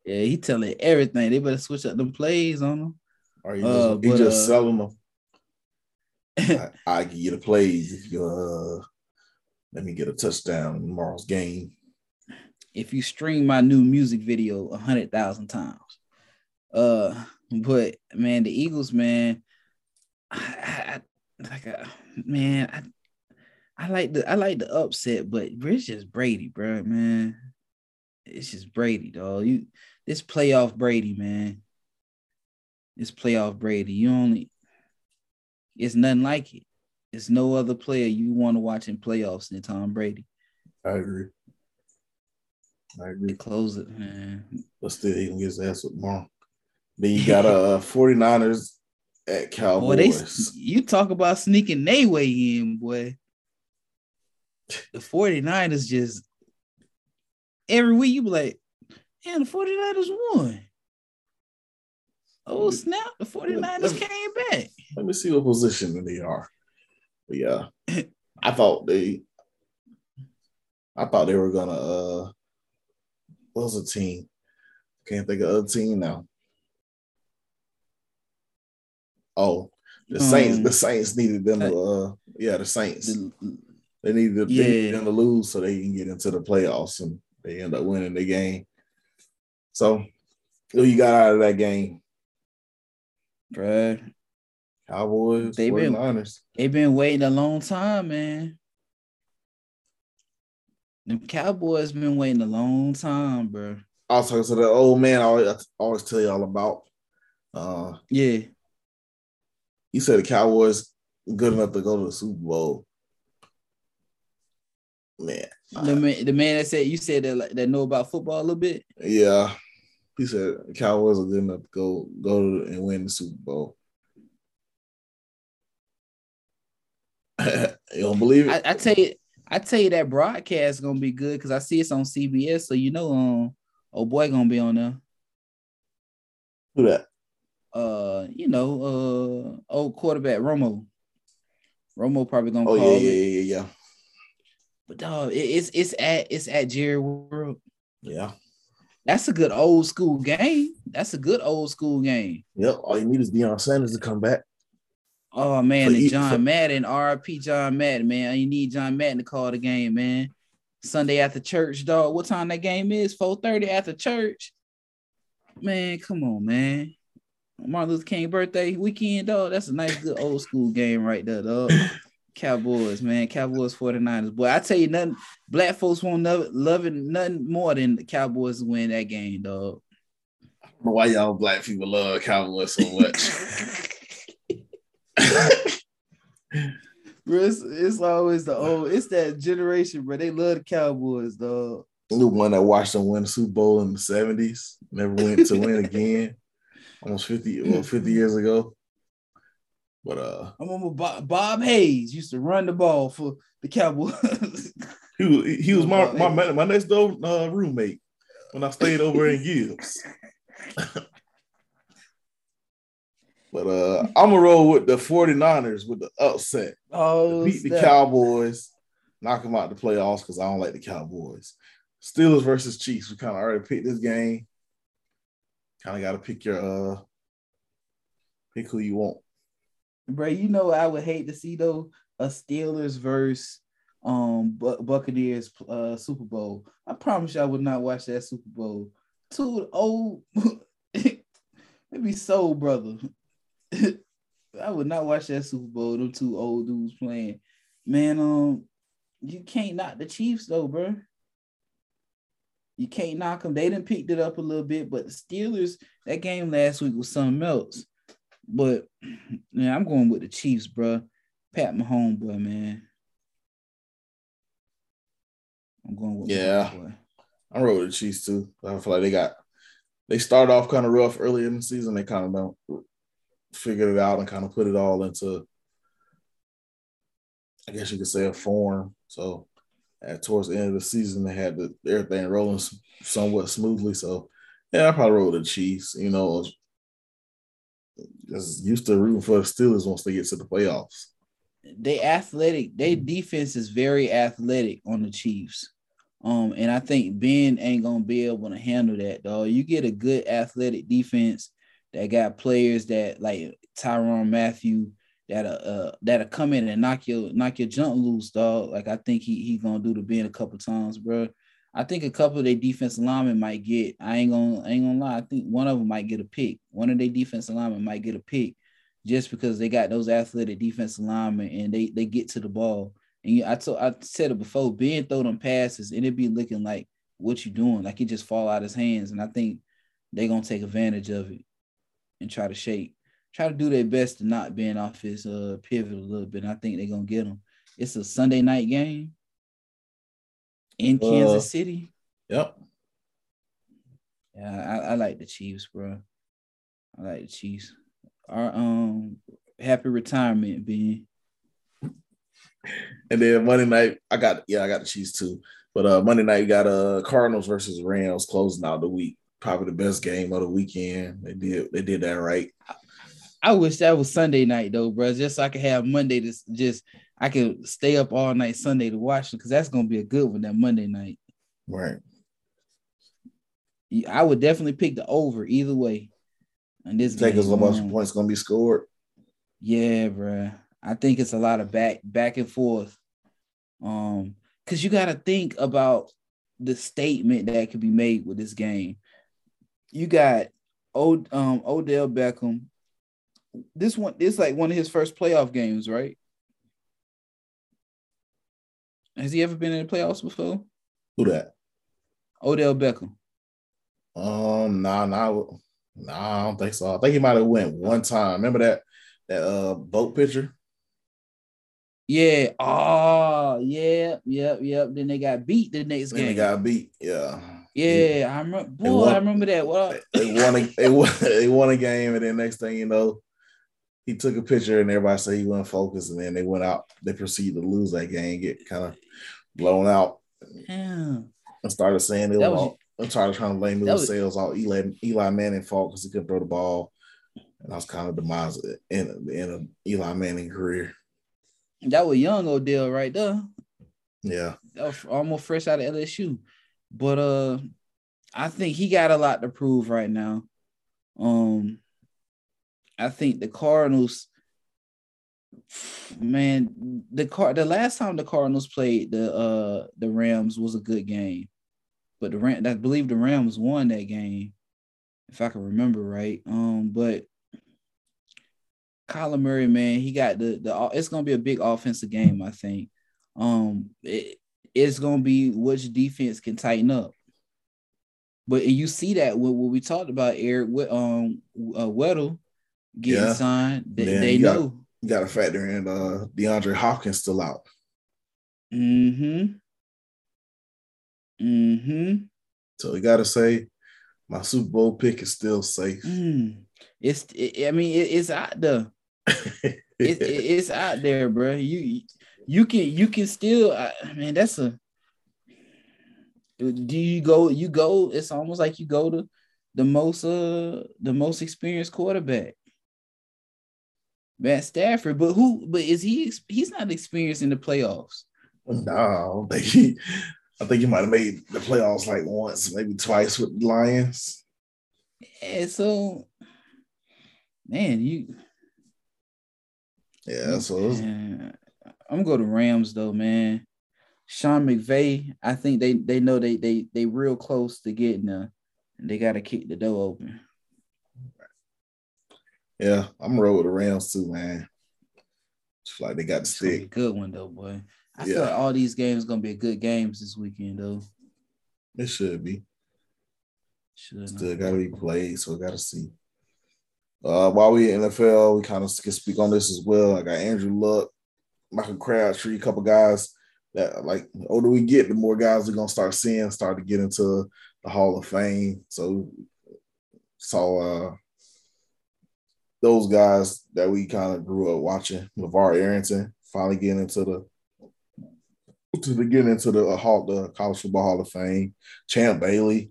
Yeah, he telling everything. They better switch up them plays on him.
Or he just,
Uh,
he
but,
just
uh,
selling them. <laughs> I, I give you the plays if you uh let me get a touchdown in tomorrow's game.
if you stream my new music video a hundred thousand times. Uh, but man, the Eagles, man, <sighs> I like, uh, man, I, I like the I like the upset, but it's just Brady, bro, man. It's just Brady, dog. You this playoff Brady, man. This playoff Brady. You only it's nothing like it. It's no other player you want to watch in playoffs than Tom Brady.
I agree. I
They
agree.
close it, man.
But still he can get his ass with tomorrow. Then you <laughs> got uh 49ers at
Boy, they
Cowboys.
you talk about sneaking they way in, boy. The 49ers just every week you be like, man, the 49ers won. Oh snap, the 49ers came back.
Let me see what position they are. But yeah, <laughs> I thought they, I thought they were gonna. uh What was the team? Can't think of other team now. Oh, the Saints.
Um,
The Saints needed them to. uh Yeah, the Saints.
The-
They needed, they
Yeah.
needed them to lose so they can get into the playoffs, and they end up winning the game. So, who you got out of that game?
bruh.
Cowboys,
They've been-
49ers.
They've been waiting a long time, man. The Cowboys been waiting a long time, bro.
I was talking to the old man I always, I always tell you all about. Uh,
Yeah,
he said the Cowboys good enough to go to the Super Bowl. Man,
the man, the man that said you said that like, that know about football a little bit.
yeah. He said Cowboys are good enough to go go to and win the Super Bowl. <laughs> you don't believe it?
I, I tell you, I tell you that broadcast is gonna be good because I see it's on CBS, so you know, um, oh boy, gonna be on there.
Who that?
Uh, you know, uh, old quarterback Romo. Romo probably gonna
Oh
call
yeah, yeah,
it,
yeah, yeah,
but dog, it, it's it's at it's at Jerry World.
yeah.
That's a good old school game. That's a good old school game.
Yep. All you need is Deion Sanders to come back.
Oh man, and John
for-
Madden, RP John Madden, man. You need John Madden to call the game, man. Sunday after church, dog. What time that game is? 4:30 after church. Man, come on, man. Martin Luther King birthday weekend, dog. That's a nice, good old school game right there, dog. Cowboys, man. Cowboys 49ers. Boy, I tell you nothing. Black folks won't love, love it nothing more than the Cowboys win that game, dog.
I don't know why y'all black people love Cowboys so much. <laughs>
Bro, it's, it's always the old, it's that generation, bro. They love the Cowboys, dog.
the one that watched them win the Super Bowl in the 70s, never went to win again. Almost 50, <laughs> well, 50 years ago. But uh
I remember Bob, Bob Hayes used to run the ball for the Cowboys.
he was he was <laughs> my my, my next door uh, roommate when I stayed over in Gibbs. <laughs> but uh I'm gonna roll with the 49ers with the upset.
oh,
beat the. Cowboys, knock them out the playoffs because I don't like the Cowboys. Steelers versus Chiefs. We kind of already picked this game. Kind of got to pick your uh pick who you want.
bro. You know, I would hate to see though a Steelers versus um Bu- Buccaneers uh Super Bowl. I promise you, I would not watch that Super Bowl. Two old, maybe soul brother. <laughs> I would not watch that Super Bowl. Them two old dudes playing. Man, um, you can't knock the Chiefs though, bro. You can't knock them. They didn't picked it up a little bit, but the Steelers, that game last week was something else. But <clears throat> yeah, I'm going with the Chiefs, bro. Pat Mahomes, boy, man. I'm going with
Yeah.
Mahomes, boy.
I roll with the Chiefs too. I feel like they got they started off kind of rough early in the season. They kind of don't figured it out and kind of put it all into, I guess you could say, a form. So at towards the end of the season, they had the, everything rolling somewhat smoothly. So yeah, I probably roll the Chiefs. You know, just used to rooting for the Steelers once they get to the playoffs.
they athletic. They defense is very athletic on the Chiefs. Um, and I think Ben ain't gonna be able to handle that, though. You get a good athletic defense that got players that like Tyrann Mathieu that uh, that'll come in and knock your knock your jump loose, dog. Like I think he he gonna do the Ben a couple times, bro. I think a couple of their defensive linemen might get. I ain't gonna I ain't gonna lie. I think one of them might get a pick. One of their defensive linemen might get a pick just because they got those athletic defensive linemen and they they get to the ball. And you, I told I said it before, Ben throw them passes and it be looking like what you doing, like it just fall out his hands. And I think they gonna take advantage of it and try to shake, try to do their best to not being off his uh pivot a little bit. I think they're gonna get him. It's a Sunday night game in
Uh,
Kansas City.
Yep.
Yeah, I, I like the Chiefs, bro. I like the Chiefs. Our um happy retirement, Ben. <laughs>
And then Monday night, I got yeah, I got the Chiefs too. But uh Monday night, you got uh Cardinals versus Rams closing out the week. Probably the best game of the weekend. They did they did that right.
I wish that was Sunday night though, bro. Just so I could have Monday to just I could stay up all night Sunday to watch it because that's gonna be a good one that Monday night.
Right.
I would definitely pick the over either way. And this
us how much points gonna be scored.
Yeah, bro. I think it's a lot of back back and forth. Um, because you got to think about the statement that could be made with this game. You got Od- um, Odell Beckham this one this like one of his first playoff games, right? Has he ever been in the playoffs before?
Who that?
Odell Beckham.
Um, nah, nah, nah. I don't think so. I think he might have went one time. Remember that that uh boat picture?
Yeah. Oh, yeah, yep, yep. Then they got beat the next
Then
game.
they got beat. Yeah.
yeah, I remember. Boy,
won-
I remember that. What?
They won a they won, <laughs> they won a game, and then next thing you know, he took a picture and everybody said he wasn't focused, and then they went out, they proceeded to lose that game, get kind of blown out, and started saying it was
was-
all and started trying to blame themselves all Eli Eli Manning fault because he couldn't throw the ball. And that was kind of demise in the end of Eli Manning career.
That was young Odell right there.
Yeah.
Almost fresh out of LSU. But uh I think he got a lot to prove right now. Um I think the Cardinals man, the car the last time the Cardinals played the uh the Rams was a good game. But the Ram I believe the Rams won that game, if I can remember right. Um, but Kyler Murray, man, he got the the it's gonna be a big offensive game, I think. Um, it, it's gonna be which defense can tighten up. But you see that when, when we talked about Eric Wed- um uh, Weddle getting
Yeah.
signed, they, they
you got-
know.
You got to factor in uh DeAndre Hopkins still out.
Mm-hmm. Mm-hmm.
So you got to say my Super Bowl pick is still safe.
Mm. It's it, I mean it, it's out there. <laughs> It- it's out there, bro. You you can you can still I man, that's a do you go you go it's almost like you go to the most uh the most experienced quarterback. Matt Stafford, but who but is he he's not experienced in the playoffs.
no, I don't think he. I think he might have made the playoffs like once, maybe twice with the Lions.
Yeah. so man, you
Yeah, so was-
I'm gonna go to Rams though, man. Sean McVay, I think they they know they they they real close to getting and they gotta kick the door open.
Yeah, I'm roll with the Rams too, man. Just like they got the
It's gonna be a
stick.
good one though, boy. I feel
Yeah.
like all these games gonna be good games this weekend though.
It should be.
Should
Still got to be played, so we got to see. Uh, while we in NFL, we kind of can speak on this as well. I got Andrew Luck, Michael Crabtree, a couple guys that like the older we get, the more guys we're gonna start seeing start to get into the Hall of Fame. So, so uh, those guys that we kind of grew up watching, LeVar Arrington, finally getting into the to the getting into the uh, hall, the College Football Hall of Fame. Champ Bailey,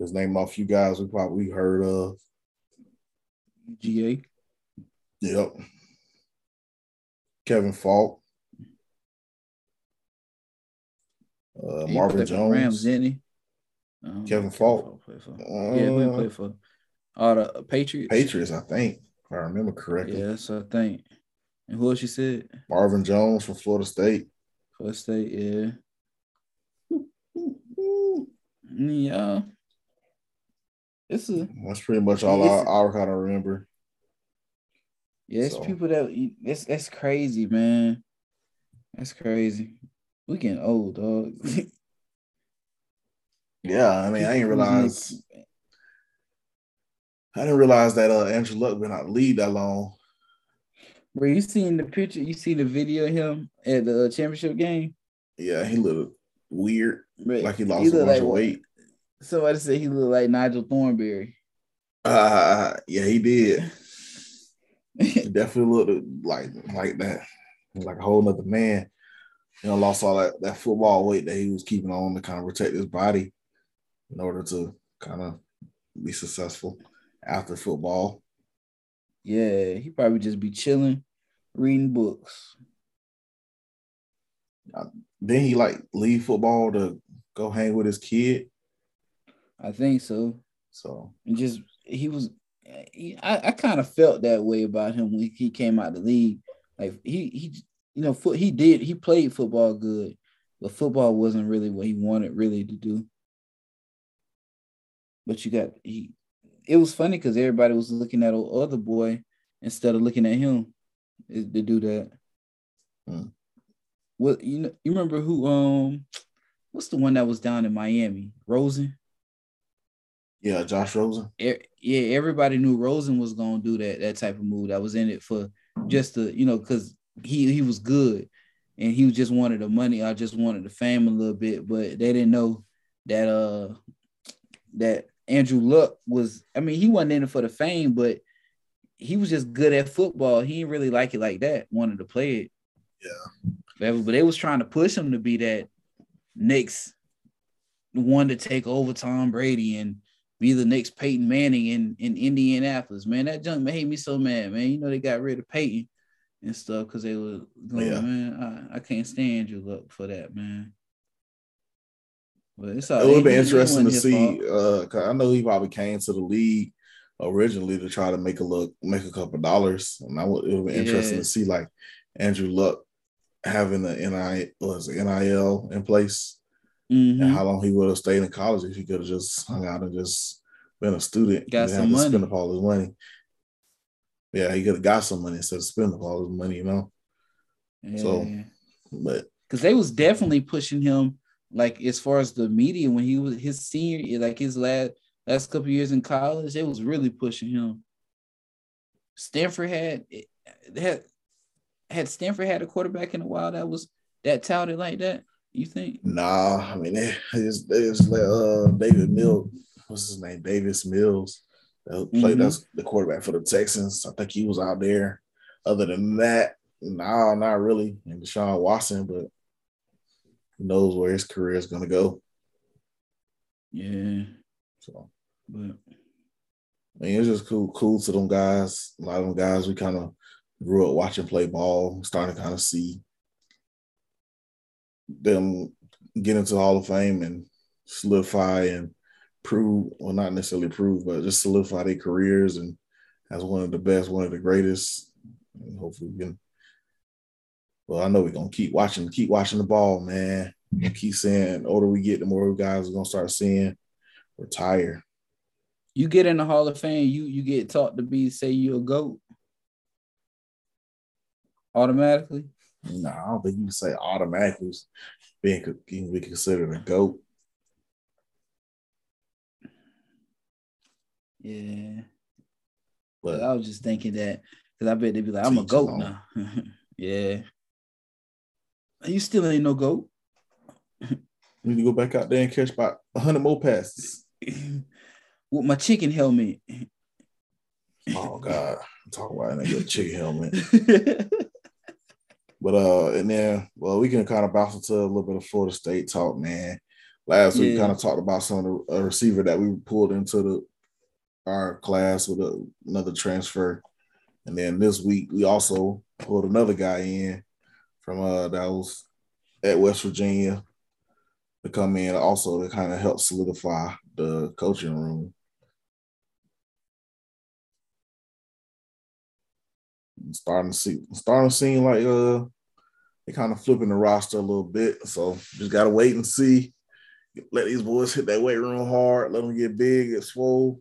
just name off a few guys we probably heard of.
GA.
Yep. Kevin Faulk. Uh, Marvin Jones.
Rams, didn't he?
Kevin Faulk.
played for. yeah, who he
Uh,
played for? Oh, the Patriots.
Patriots, I think, if I remember correctly.
Yes, I think. And who else you said?
Marvin Jones from Florida State.
First state, yeah. <laughs> Mm, yeah. It's a
That's pretty much all I, I kind of remember.
yeah, it's
So-
people that that's that's crazy, man. That's crazy. We getting old, dog. <laughs>
Yeah, I mean, I didn't realize I didn't realize that uh Andrew Luck been out the lead that long.
Bro, you seen the picture? You seen the video of him at the championship game?
Yeah, he looked weird, like he lost a
look
bunch
like
of weight.
Somebody said he looked like Nigel Thornberry.
Uh, yeah, he did. He definitely looked like like that, like a whole other man. You know, lost all that that football weight that he was keeping on to kind of protect his body in order to kind of be successful after football.
yeah, he probably just be chilling, reading books.
Uh, then he like leave football to go hang with his kid.
I think so.
So
and just he was he, I, I kind of felt that way about him when he came out the league. Like he he you know foot he did he played football good, but football wasn't really what he wanted really to do. But you got he it was funny because everybody was looking at old other boy instead of looking at him to do that.
Hmm.
What you know? You remember who? Um, what's the one that was down in Miami? Rosen.
Yeah, Josh Rosen.
Yeah, everybody knew Rosen was gonna do that that type of move. That was in it for just to you know because he he was good and he just wanted the money. I just wanted the fame a little bit, but they didn't know that uh that Andrew Luck was. I mean, he wasn't in it for the fame, but he was just good at football. He didn't really like it like that. Wanted to play it.
Yeah.
But, but they was trying to push him to be that next one to take over Tom Brady and be the next Peyton Manning in, in Indianapolis. Man, that junk made me so mad, man. You know, they got rid of Peyton and stuff because they were going,
Yeah.
man, I, I can't stand you look for that, man. But it's all
It would be interesting to see. Uh, 'cause I know he probably came to the league originally to try to make a look, make a couple dollars, and I would. It would be interesting
Yeah.
to see like Andrew Luck having the NI was NIL in place,
Mhm.
and how long he would have stayed in college if he could have just hung out and just been a student.
Got
and
some
to
money.
spend up all his money. Yeah, he could have got some money instead of spending up all his money, you know. So- But
because they was definitely pushing him like as far as the media when he was his senior like his last last couple years in college they was really pushing him stanford had had had stanford had a quarterback in a while that was that touted like that you think
Nah, I mean they just, they just let uh David Mills, what's his name, Davis Mills, that played
Mhm.
that's the quarterback for the Texans. I think he was out there. Other than that, nah, not really. And Deshaun Watson, but who knows where his career is gonna go.
yeah
So
but
I mean, it's just cool, cool to them guys. A lot of them guys we kind of grew up watching play ball, starting to kind of see them get into the Hall of Fame and solidify and prove, well, not necessarily prove, but just solidify their careers and as one of the best, one of the greatest. And hopefully we can. Well, I know we're gonna keep watching, keep watching the ball, man. Keep saying, the older we get, the more guys we're gonna start seeing retire.
you get in the hall of fame you you get taught to be say you're a goat automatically
No, I don't think you can say automatically being can be considered a goat.
yeah
But
I was just thinking that because I bet they'd be like, I'm a goat now. <laughs> yeah. You still ain't no goat. <laughs>
we need to go back out there and catch about hundred more passes. <laughs>
With my chicken helmet.
Oh God, talk about that good chicken helmet. <laughs> But uh, and then well, we can kind of bounce into a little bit of Florida State talk, man. Last week, we kind of talked about some of the a receiver that we pulled into the our class with a, another transfer, and then this week we also pulled another guy in from uh that was at West Virginia to come in also to kind of help solidify the coaching room. Starting to see, starting to seem like uh they kind of flipping the roster a little bit. So just gotta wait and see. Let these boys hit that weight room hard. Let them get big, get swole,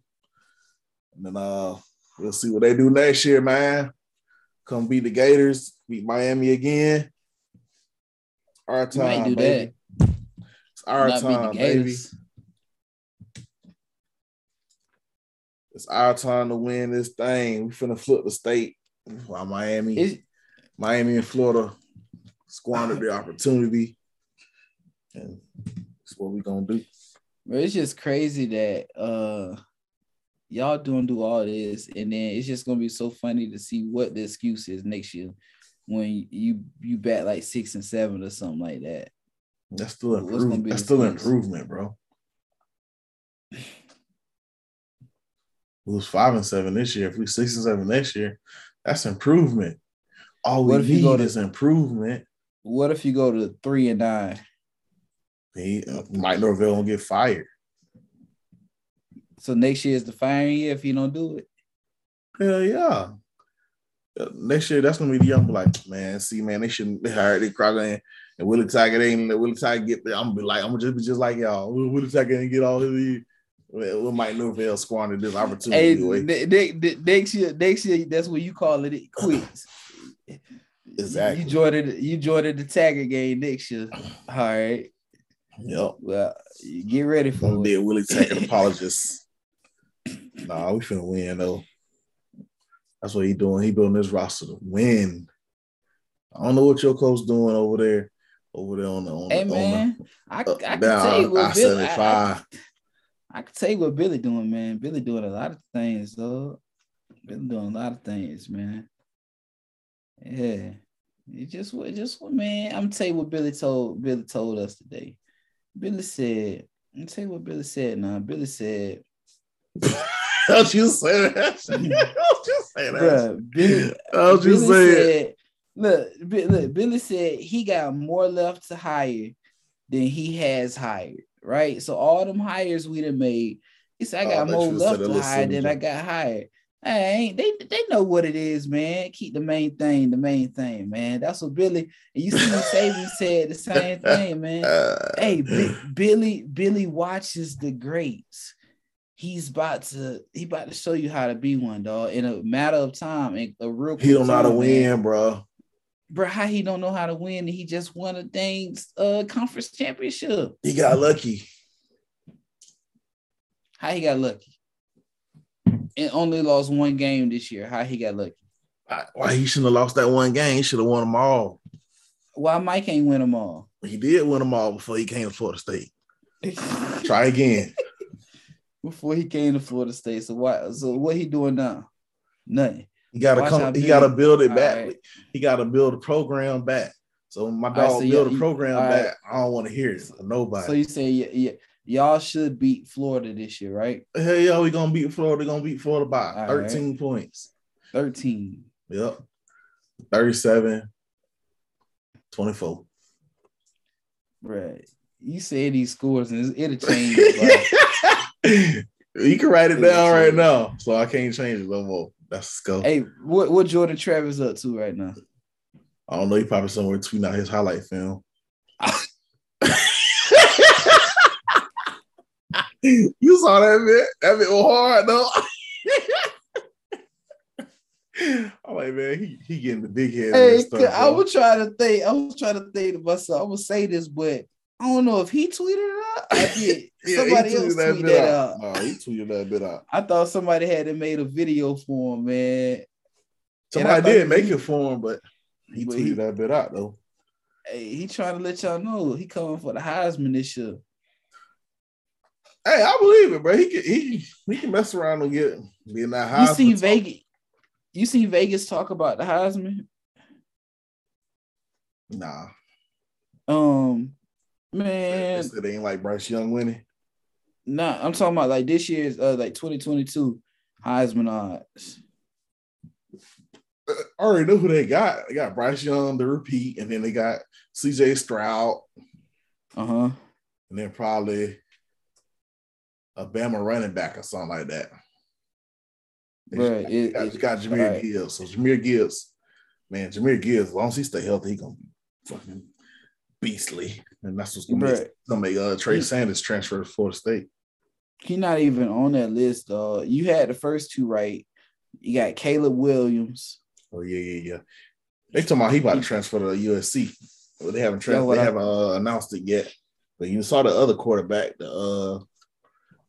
and then uh we'll see what they do next year, man. Come beat the Gators, beat Miami again. Our time,
do
baby. It's our
Not
time, baby. It's our time to win this thing. We finna flip the state while Miami,
It's,
Miami and Florida squandered the opportunity. And that's what we gonna do.
it's just crazy that uh y'all doing do all this, and then it's just gonna be so funny to see what the excuse is next year when you you bat like six and seven or something like that.
That's still improvement. That's still improvement, bro. We was five and seven this year. If we six and seven next year, that's improvement. All we
What if you
need
go to-
is improvement.
What if you go to three and nine?
He, uh, Mike Norvell will get fired.
So next year is the firing year if you don't do it.
Hell yeah. Next year, that's gonna be the young like, man. See, man, they shouldn't they hired Dick Crocker and, and Willie Taggart ain't let Willie Taggart get there. I'm gonna be like, I'm gonna just be just like y'all. Willie Taggart ain't get all of his we might Norvell squandered this
Hey,
opportunity. away.
ne- ne- ne- next year, next year, that's what you call it. It quits.
Exactly.
You joined it. You joined the Taggart game next year. All right.
Yep.
Well, get ready for
be
it.
a Willie Taggart <laughs> apologist. Nah, we finna win though. That's what he doing. He building this roster to win. I don't know what your coach doing over there, over there on the on
Hey
the,
man, I, I
on
can
uh,
tell you what
I
Billy. I, I. I can tell you what Billy doing, man. Billy doing a lot of things, though. Billy doing a lot of things, man. Yeah. It just what just what man. I'm tell you what Billy told Billy told us today. Billy said, I'm tell you what Billy said now. Billy said,
Don't you say that? <laughs> <laughs> Don't you say that?
bruh, Billy,
Don't you
Billy
say it?
said, look, look, Billy said he got more left to hire than he has hired, right? So all them hires we done made, he said, I
Oh,
got
thought
more left to hire than. I got hired. I ain't they they know what it is, man. Keep the main thing, the main thing, man. That's what Billy and you see <laughs> Saban said the same thing, man. Hey, Bi- Billy, Billy watches the greats. He's about to he about to show you how to be one, dog. In a matter of time, in a real
he don't know how to win, bro.
Bro, how he don't know how to win? He just won a dang uh conference championship.
He got lucky.
How he got lucky? And only lost one game this year. How he got lucky?
Why- Why he shouldn't have lost that one game? He should have won them all.
Why Mike ain't win them all?
He did win them all before he came to Florida State. Try again. <laughs>
Before he came to Florida State. So why so what he doing now? Nothing.
He gotta come. He gotta build it back.
right.
He gotta build a program back. So my
right,
dog
so
build
yeah,
a program
right.
back. I don't want to hear it. Nobody.
So you say y- y- y'all should beat Florida this year, right?
Hell yeah, we gonna beat Florida. Gonna beat Florida by
All
13 points.
13.
Yep. 37, 24.
Right. You say these scores and it's- it'll <laughs> change. <laughs>
you can write it down right now. So I can't change it no more. That's scope.
hey, what what Jordan Travis up to right now?
I don't know. He probably somewhere tweeting out his highlight film. <laughs> you saw that bit? That bit was hard though. <laughs> I'm like, man, he, he getting the big head.
Hey,
stuff,
I was trying to think. I was trying to think to myself. I'm gonna say this, but I don't know if he tweeted it out. I did. <laughs>
Yeah,
somebody
he
else tweeted
bit
that
out.
out.
No, he tweeted that bit out.
I thought somebody had made a video for him, man.
Somebody did
he-
make it for him, but he
But
tweeted
he-
that bit out though.
Hey, he trying to let y'all know he coming for the Heisman this year.
Hey, I believe it, bro. He can he he can mess around and get be in that high.
You see Vegas. You see Vegas talk about the Heisman.
Nah,
Um, man,
they ain't like Bryce Young winning.
nah, I'm talking about like this year's uh like 2022 Heisman odds.
I already know who they got. They got Bryce Young to repeat, and then they got C.J. Stroud,
Uh huh.
and then probably a Bama running back or something like that.
Right,
got,
it-
got,
it-
got Jahmyr
right.
Gibbs. So Jahmyr Gibbs, man, Jahmyr Gibbs, as long as he stay healthy, he gonna be fucking beastly. And that's what's gonna make, gonna make uh, Trey
He-
Sanders transfer to Florida State.
He's not even on that list. Uh, you had the first two right. You got Caleb Williams.
Oh yeah, yeah, yeah. They talking about he about to transfer to USC. Well, they haven't trans-
Yeah, what
they
I-
haven't uh, announced it yet. But you saw the other quarterback, the uh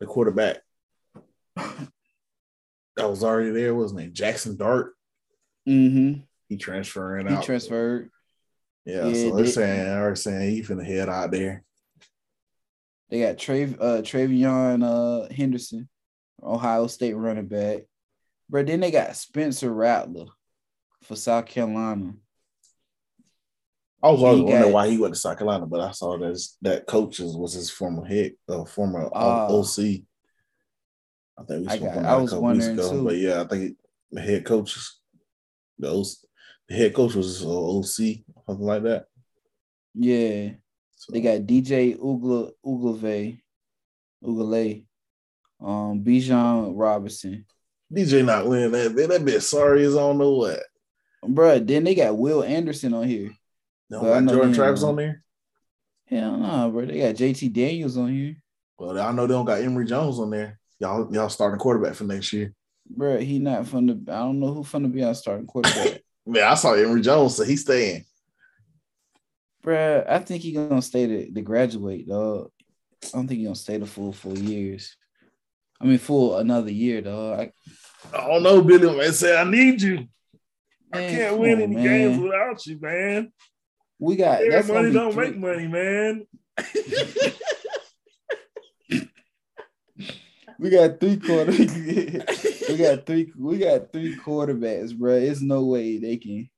the quarterback <laughs> that was already there. wasn't it? Jackson Dart.
Mm-hmm.
He transferring
He
out.
transferred.
Yeah,
Yeah,
so they're
they-
saying they're saying he finna head out there.
They got Trav, uh, TreVeyon uh, Henderson, Ohio State running back. But then they got Spencer Rattler for South Carolina.
I was always wondering why he went to South Carolina, but I saw that his- that coaches was his former head, uh, former
Ah.
OC. I think we
I
spoke
got-
on
I was wondering
ago.
too.
But yeah, I think the head coach, the, OC, the head coach was uh, OC, something like that.
Yeah.
So,
They got DJ Ugla Uglave, um, Bijan Robinson.
DJ not winning that bit. That bit sorry as I don't know what.
Bruh, then they got Will Anderson on here.
They
But I know
got Jordan Travis on there.
Hell no, bro. They got JT Daniels on here.
Well, I know they don't got Emory Jones on there. Y'all, y'all starting quarterback for next year.
Bro, he not from the. I don't know who from to be our starting quarterback. <laughs>
Man, I saw Emory Jones, so he's staying.
Bro, I think he gonna stay to, to graduate, dog. I don't think he gonna stay the full four years. I mean, full another year, dog. I,
I don't know, Billy. Man, say I need you. I can't win
on,
any
man.
games without you, man.
we got
money don't
three-
make money, man. <laughs>
We got three quarter. <laughs> we got three. We got three quarterbacks, bro. It's no way they can.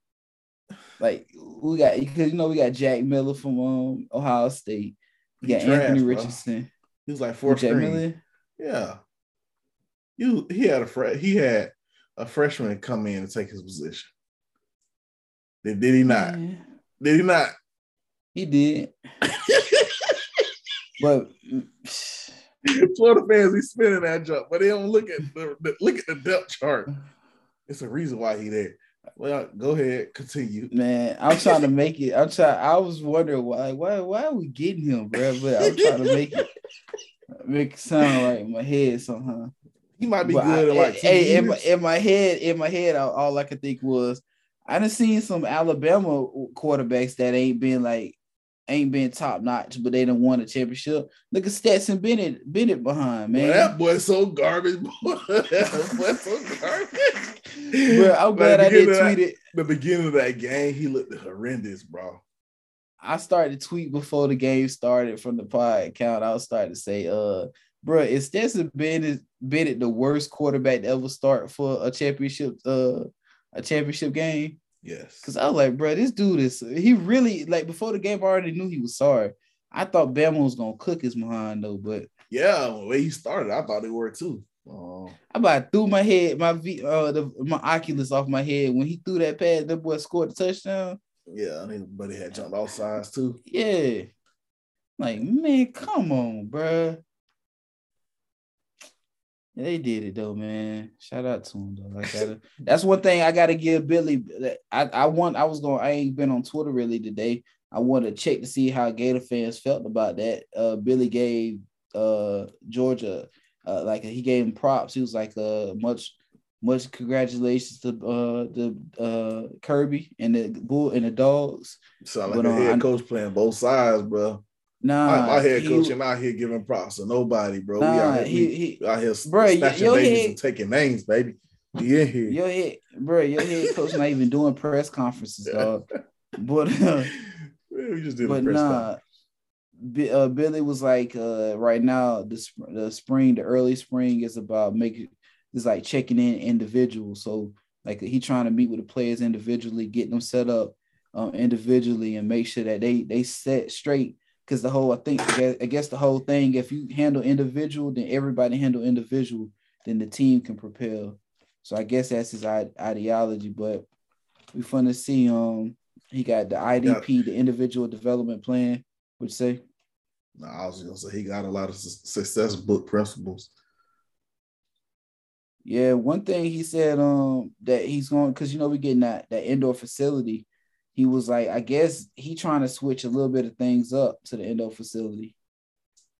Like we got because you know we got Jack Miller from um, Ohio State. We got
trash,
Anthony
bro.
Richardson.
He was like
Jack
fourth.
Miller.
Yeah. You he had a fre- he had a freshman come in and take his position. Did, did he not?
Yeah,
Did he not?
he did. <laughs> But
Florida fans be spinning that jump, but they don't look at the, the look at the depth chart. It's a reason why he there. Well, go ahead, continue.
man, I'm trying to make it. I'm trying. I was wondering why, why, why are we getting him, bro? But I'm trying to make it make it sound like in my head somehow.
He might be
But I-
good in like
hey, in my, in my head, in my head, all, all I could think was I done seen some Alabama quarterbacks that ain't been like ain't been top notch, but they done won a championship. Look at Stetson Bennett, Bennett behind
Boy,
man.
that boy's so garbage. Boy. <laughs> that boy's so garbage.
Bro, I'm glad I did
beginning of that-
tweet it.
The beginning of that game, he looked horrendous, bro.
I started to tweet before the game started from the pod account. I was starting to say, uh, bro, is Stetson Bennett, Bennett the worst quarterback to ever start for a championship, uh, a championship game?
Yes.
Cause I was like, bro, this dude is he really like before the game I already knew he was sorry. I thought Bama was gonna cook his behind though, but
Yeah, the way he started, I thought it worked too. Um,
I about threw my head, my V uh the my Oculus off my head when he threw that pass, that boy scored a touchdown.
yeah, I think buddy had jumped off sides too.
Yeah. Like, man, come on, bro. They did it though, man. Shout out to him though. That's one thing I gotta give Billy. I, I want I was going, I ain't been on Twitter really today. I want to check to see how Gator fans felt about that. Uh Billy gave uh Georgia uh like he gave him props. He was like uh much much congratulations to uh the uh Kirby and the bull and the dogs.
Sound like
But,
a
uh,
head
I-
coach playing both sides, bro.
Nah,
my, head
he-
coach ain't out here giving props to nobody, bro. we
Nah,
out here,
he,
we,
he
out here
Bro,
snatching
your
babies
head-
and taking names, baby. We in here.
your head, bro, your head coach not even doing press conferences, dog. <laughs> But uh,
we just did a
but
press
nah. Bi- uh, Billy was like, uh, right now the sp- the spring, the early spring is about making is like checking in individuals. So like he trying to meet with the players individually, getting them set up um, individually, and make sure that they they set straight. Because the whole, I think, I guess, I guess the whole thing, if you handle individual, then everybody handle individual, then the team can propel. So I guess that's his ideology. But we fun to see. Um, he got the IDP, the individual development plan. Would you say?
Nah, I was gonna say he got a lot of success book principles.
Yeah, one thing he said um that he's going because you know we getting that that indoor facility. He was like, I guess he trying to switch a little bit of things up to the indoor facility,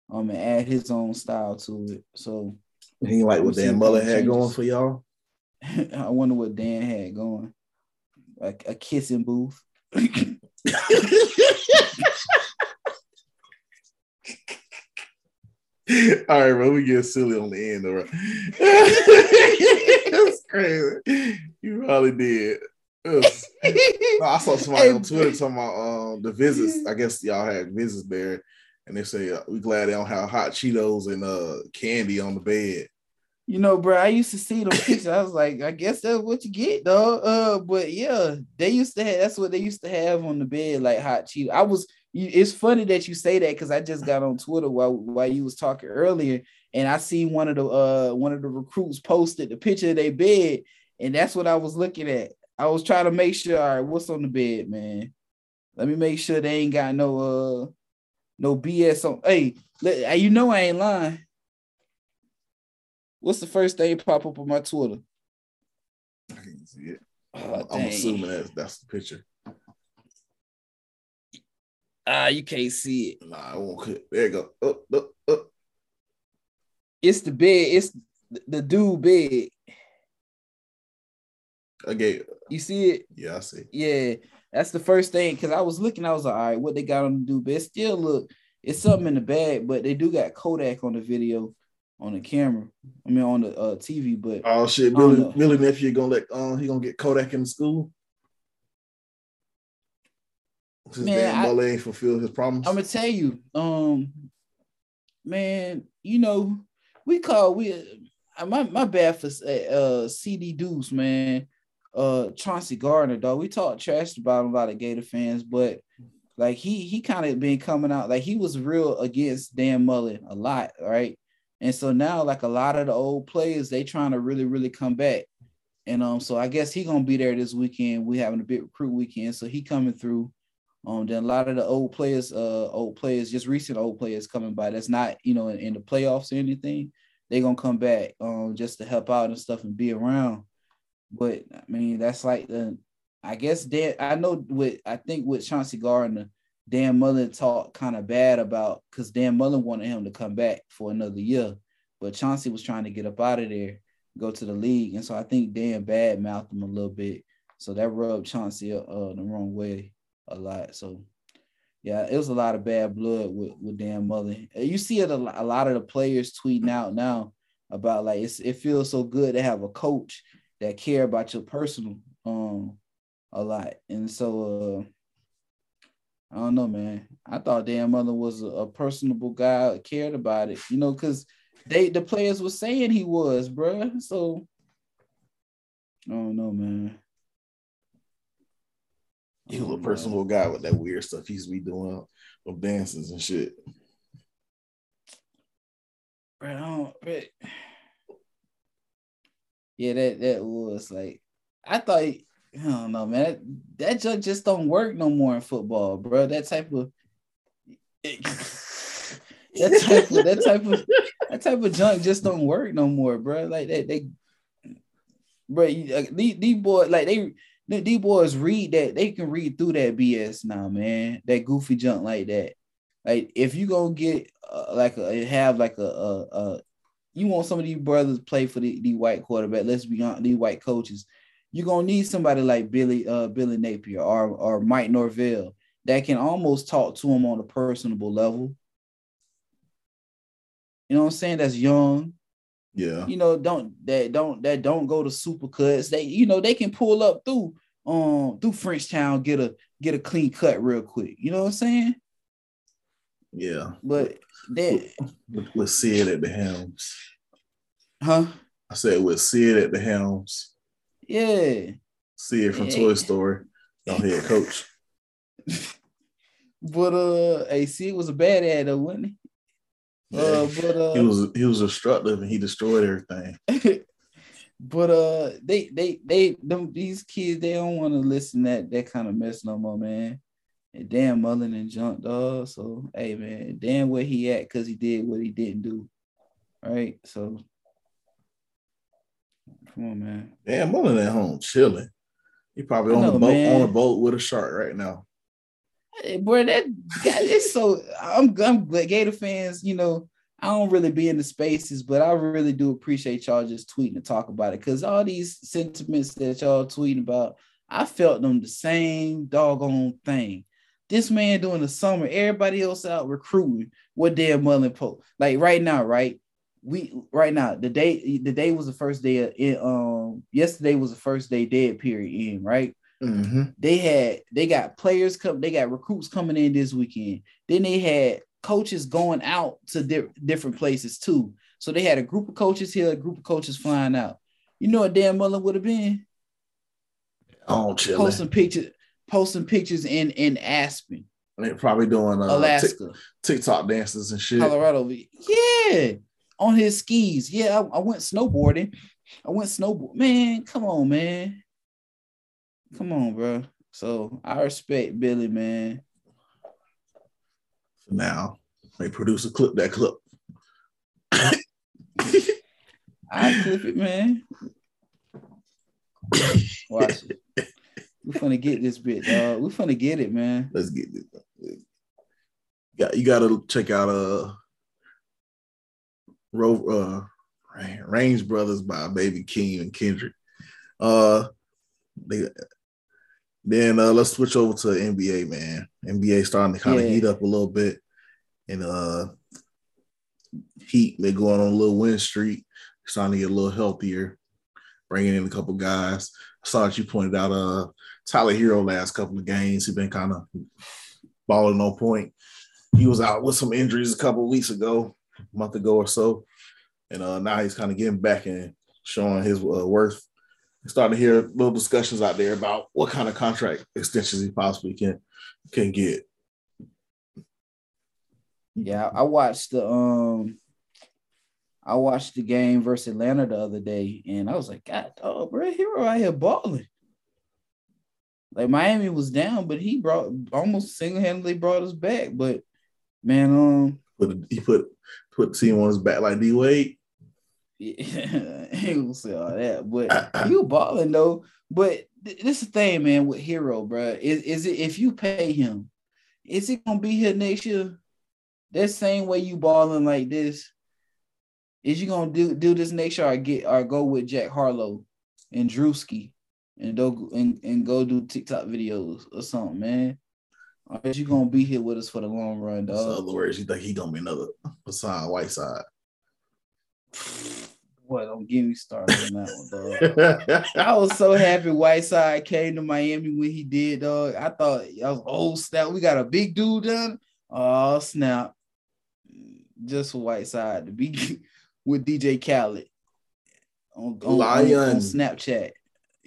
um, and add his own style to it. So
He like what Dan
Mullen
had going for y'all. <laughs>
I wonder what Dan had going, like a kissing booth. <laughs>
All right, bro. We get silly on the end, all right. <laughs> That's crazy. You probably did. Was- <laughs> No, I saw somebody on Twitter talking about um, the visits. I guess y'all had visits there, and they say uh, we glad they don't have hot Cheetos and uh, candy on the bed.
You know, bro, I used to see them pictures. I was like, I guess that's what you get, dog. Uh, but yeah, they used to have that's what they used to have on the bed, like hot Cheetos. I was it's funny that you say that because I just got on Twitter while while you was talking earlier, and I see one of the uh one of the recruits posted the picture of their bed, and that's what I was looking at. I was trying to make sure, all right, what's on the bed, man? Let me make sure they ain't got no uh no BS on. Hey, let, you know I ain't lying. What's the first thing pop up on my Twitter?
I can't see it.
Oh,
I'm
dang.
assuming that's that's the picture.
Ah, you can't see it.
Nah, I won't. click. There you go. Up, up, up.
It's the bed. It's the dude bed.
Okay,
You see it?
yeah, I see.
Yeah, that's the first thing. Cause I was looking, I was like, all right, what they got on to do? But It still look, it's something in the bag, but they do got Kodak on the video, on the camera. I mean, on the uh, TV. But
Oh shit, Billy. Billy nephew gonna let um he gonna get Kodak in the school.
Man, I-
Mullen ain't fulfilled his promise.
I'm gonna tell you, um, man, you know, we call we uh, my my bad for uh CD Deuce, man. Uh Chauncey Gardner, dog. We talked trash about him, lot of Gator fans, but like he he kind of been coming out like he was real against Dan Mullen a lot, right? And so now, like a lot of the old players, they trying to really, really come back. And um, so I guess he gonna be there this weekend. We having a big recruit weekend, so he coming through. Um, then a lot of the old players, uh, old players, just recent old players coming by. That's not, you know, in, in the playoffs or anything. They gonna come back, um, just to help out and stuff and be around. But I mean, that's like the, I guess Dan. I know with I think with Chauncey Gardner, Dan Mullen talked kind of bad about because Dan Mullen wanted him to come back for another year, but Chauncey was trying to get up out of there, go to the league, and so I think Dan bad mouthed him a little bit. So that rubbed Chauncey uh, the wrong way a lot. So yeah, it was a lot of bad blood with, with Dan Mullen. Uh, You see it a, a lot of the players tweeting out now about like it's, it feels so good to have a coach that care about your personal um a lot. And so uh I don't know, man. I thought Dan Mullen was a, a personable guy, cared about it, you know, because they the players were saying he was, bruh. So I don't know, man.
he was a personal guy with that weird stuff he's be doing of dances and shit.
Bro, I don't, bro. Yeah, that that was like I thought I don't know, man. That, that junk just don't work no more in football, bro. That type of <laughs> that type of that type of that type of junk just don't work no more, bro. Like that they bro, you, uh, these, these boys like they these boys read that they can read through that BS now, man. That goofy junk like that. Like if you gonna get uh, like a have like a, a, a you want some of these brothers play for the, the white quarterback. Let's be honest, these white coaches. You're gonna need somebody like Billy uh Billy Napier or or Mike Norvell that can almost talk to him on a personable level. You know what I'm saying? That's young
Yeah.
you know, don't that don't that don't go to super cuts. They, you know, they can pull up through um through Frenchtown, get a get a clean cut real quick. You know what I'm saying?
Yeah.
But that
With, Sid at the helms.
huh?
I said with Sid at the helms.
Yeah.
Sid from
Yeah.
Toy Story. Our head coach. <laughs>
But uh AC was a bad ad though, wasn't he? Uh, but uh,
he was he was destructive and he destroyed everything. <laughs>
but uh, they they they them these kids they don't want to listen that that kind of mess no more, man. And damn Mullen and junk dog. So hey man, damn where he at because he did what he didn't do. Right. So come on, man.
Damn, Mullen at home chilling. He probably on
know,
the boat
man.
on a boat with a shark right now.
Hey, boy, that guy is so. I'm, I'm Gator fans. You know, I don't really be in the spaces, but I really do appreciate y'all just tweeting and talk about it because all these sentiments that y'all tweeting about, I felt them the same doggone thing. This man doing the summer, everybody else out recruiting. What Dan Mullen post like right now, right? We right now the day the day was the first day of it. Um, yesterday was the first day dead period in right
Mm-hmm.
they had they got players come they got recruits coming in this weekend then they had coaches going out to di- different places too so they had a group of coaches here a group of coaches flying out you know what dan mullen would have been
On chilling.
posting pictures posting pictures in in aspen.
They're probably doing uh,
alaska.
TikTok dances and shit.
colorado yeah. On his skis. Yeah I, I went snowboarding. I went snowboard man come on man. Come on bro. So i respect billy man.
For now, they produce a clip that clip. <coughs>
I clip it, man. <coughs> Watch it. <laughs> We finna get this bit, dog. We finna get it, man.
Let's get this. Yeah, you gotta check out uh Ro- uh, Range Brothers by Baby Keem and Kendrick. Uh, they, then uh, let's switch over to NBA, man. NBA starting to kind of
Yeah.
heat up a little bit, and uh, Heat they're going on a little win streak, starting to get a little healthier, bringing in a couple guys. I saw that you pointed out uh Tyler Herro last couple of games. He's been kind of balling no point. He was out with some injuries a couple of weeks ago, a month ago or so, and uh, now he's kind of getting back and showing his uh, worth. Starting to hear little discussions out there about what kind of contract extensions he possibly can can get.
Yeah, I watched the um I watched the game versus Atlanta the other day, and I was like, God, oh, bro, Herro out here balling. Like Miami was down, but he brought almost single handedly brought us back. But man, um,
Put he put put team on his back like D Wade. <laughs>
he will say all that, but <laughs> you balling though. But th- this is the thing, man, with Herro, bro. Is is it if you pay him, is he gonna be here next year? That same way you balling like this, is you gonna do do this next year or get or go with Jack Harlow and Druski and do and, and go do TikTok videos or something, man? Or is you gonna be here with us for the long run,
In
dog?
other words, you think he gonna be another Hassan Whiteside.
Boy, don't get me started on that one, dog. <laughs> I was so happy Whiteside came to Miami when he did, dog. I thought I was oh snap, we got a big dude done. Oh snap. Just for Whiteside to be <laughs> with DJ Khaled on, on-
Lion.
on Snapchat.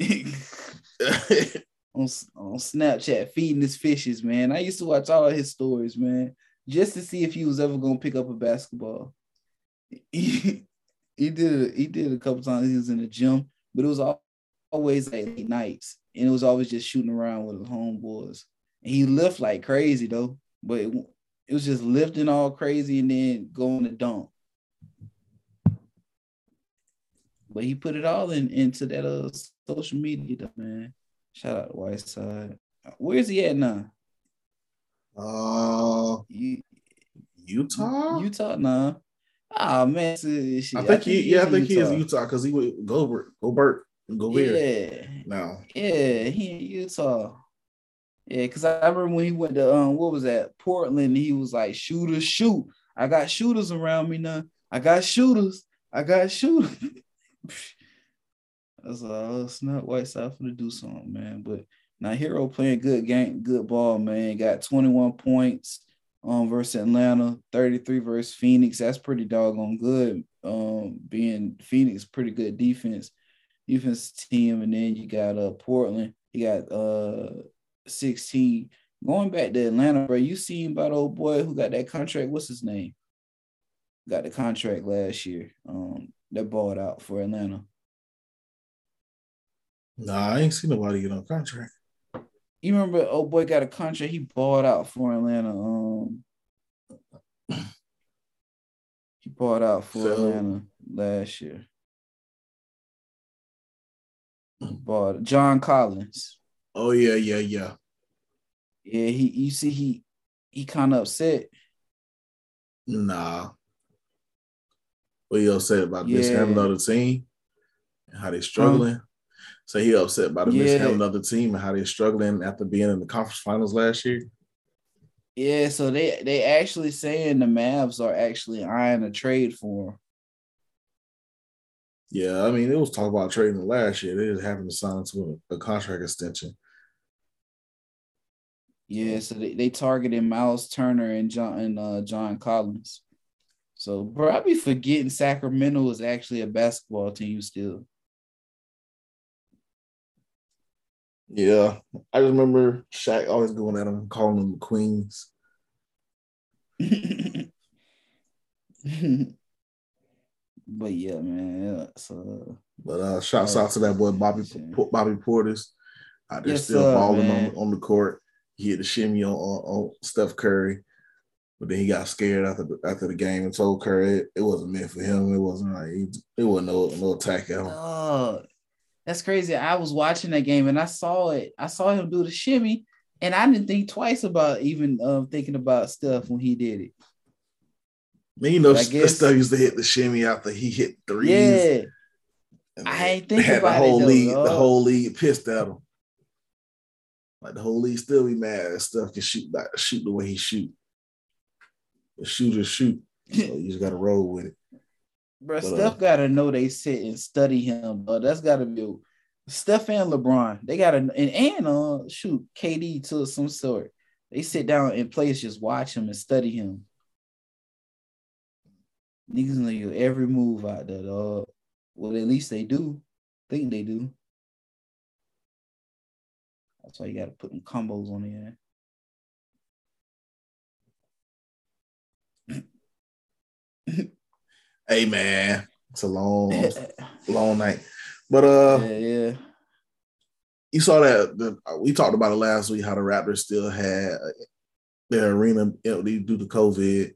<laughs> on, on Snapchat feeding his fishes, man. I used to watch all his stories, man, just to see if he was ever gonna pick up a basketball. <laughs> He, he did he did a couple times. He was in the gym, but it was always like late nights, and it was always just shooting around with his homeboys. And he lift like crazy though, but it, it was just lifting all crazy and then going to dunk. But he put it all in into that uh social media, though, man. Shout out to Whiteside. Where's he at now?
uh,
You,
Utah.
Utah, nah. Ah man, shit, shit.
I think he, yeah, I
in
think he is Utah because he would Gobert, Gobert, Gobert.
Yeah,
Now,
yeah, he in Utah. Yeah, because I remember when he went to um, what was that? Portland. He was like, "Shooters, shoot! I got shooters around me now. I got shooters. I got shooters." <laughs> I was like, "Oh, White Whiteside for to do something, man." But now Herro playing good game, good ball, man. Got twenty one points um versus Atlanta, thirty three versus Phoenix. That's pretty doggone good. Um, being Phoenix, pretty good defense, defense team, and then you got uh Portland. You got uh 16. Going back to Atlanta, bro, you seen about old boy who got that contract? What's his name? Got the contract last year. Um, that balled out for Atlanta.
nah, I ain't seen nobody get on contract.
You remember old boy got a contract, he balled out for Atlanta. Um he balled out for
So-
Atlanta last year. Bought John Collins.
Oh yeah, yeah, yeah.
Yeah, he you see he he kind of upset.
Nah. What you upset about
Yeah.
mishandling of the team and how they're struggling? So he upset about the
Yeah.
mishandling of the team and how they're struggling after being in the conference finals last year.
Yeah, so they they actually saying the Mavs are actually eyeing a trade for him.
Yeah, I mean, it was talk about trading last year. They just happened to sign to a, a contract extension.
Yeah, so they, they targeted Myles Turner and John and uh, John Collins. So, probably forgetting Sacramento is actually a basketball team still.
Yeah, I just remember Shaq always going at him, calling them the Queens. <laughs>
but yeah, man. Yeah, so
But uh, shouts out to that boy Bobby Bobby Portis out there
Yes,
still balling on, on the court. He hit the shimmy on, on, on Steph Curry, but then he got scared after the, after the game and told Curry it, it wasn't meant for him. It wasn't like he, it wasn't no no attack at him.
Oh, that's crazy. I was watching that game and I saw it. I saw him do the shimmy, and I didn't think twice about even um, thinking about stuff when he did it.
Man, you know,
I
that
guess-
Steph used to hit the shimmy after he hit threes.
Yeah,
And
I ain't think about
the whole
it though,
league. The whole league pissed at him. Like the whole league still be mad at Steph can shoot like shoot the way he shoot. The shooters shoot. <laughs> So you just gotta roll with it.
bro.
But, uh,
Steph gotta know they sit and study him, but that's gotta be Steph and LeBron. They gotta and and uh shoot KD to some sort. They sit down in place, just watch him and study him. Niggas know your every move out there, dog. Well, at least they do. Think they do. That's why you gotta put them combos on there. <laughs>
Hey man, it's a long, <laughs> long night. But uh
yeah, yeah.
you saw that the, we talked about it last week how the Raptors still had their arena empty due to COVID.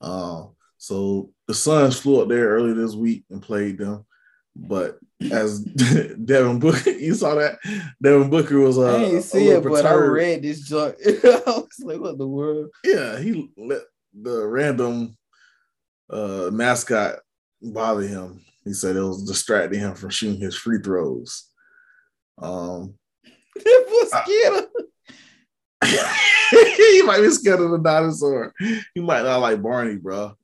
Uh, so the Suns flew up there earlier this week and played them. But as <laughs> Devin Booker, you saw that Devin Booker was uh,
I
a
ain't see it, but I read this joint. I was like, what the world?
Yeah, he let the random uh, mascot bother him. He said it was distracting him from shooting his free throws. Um, <laughs>
was scared. <laughs>
he might be scared of the dinosaur. He might not like Barney, bro.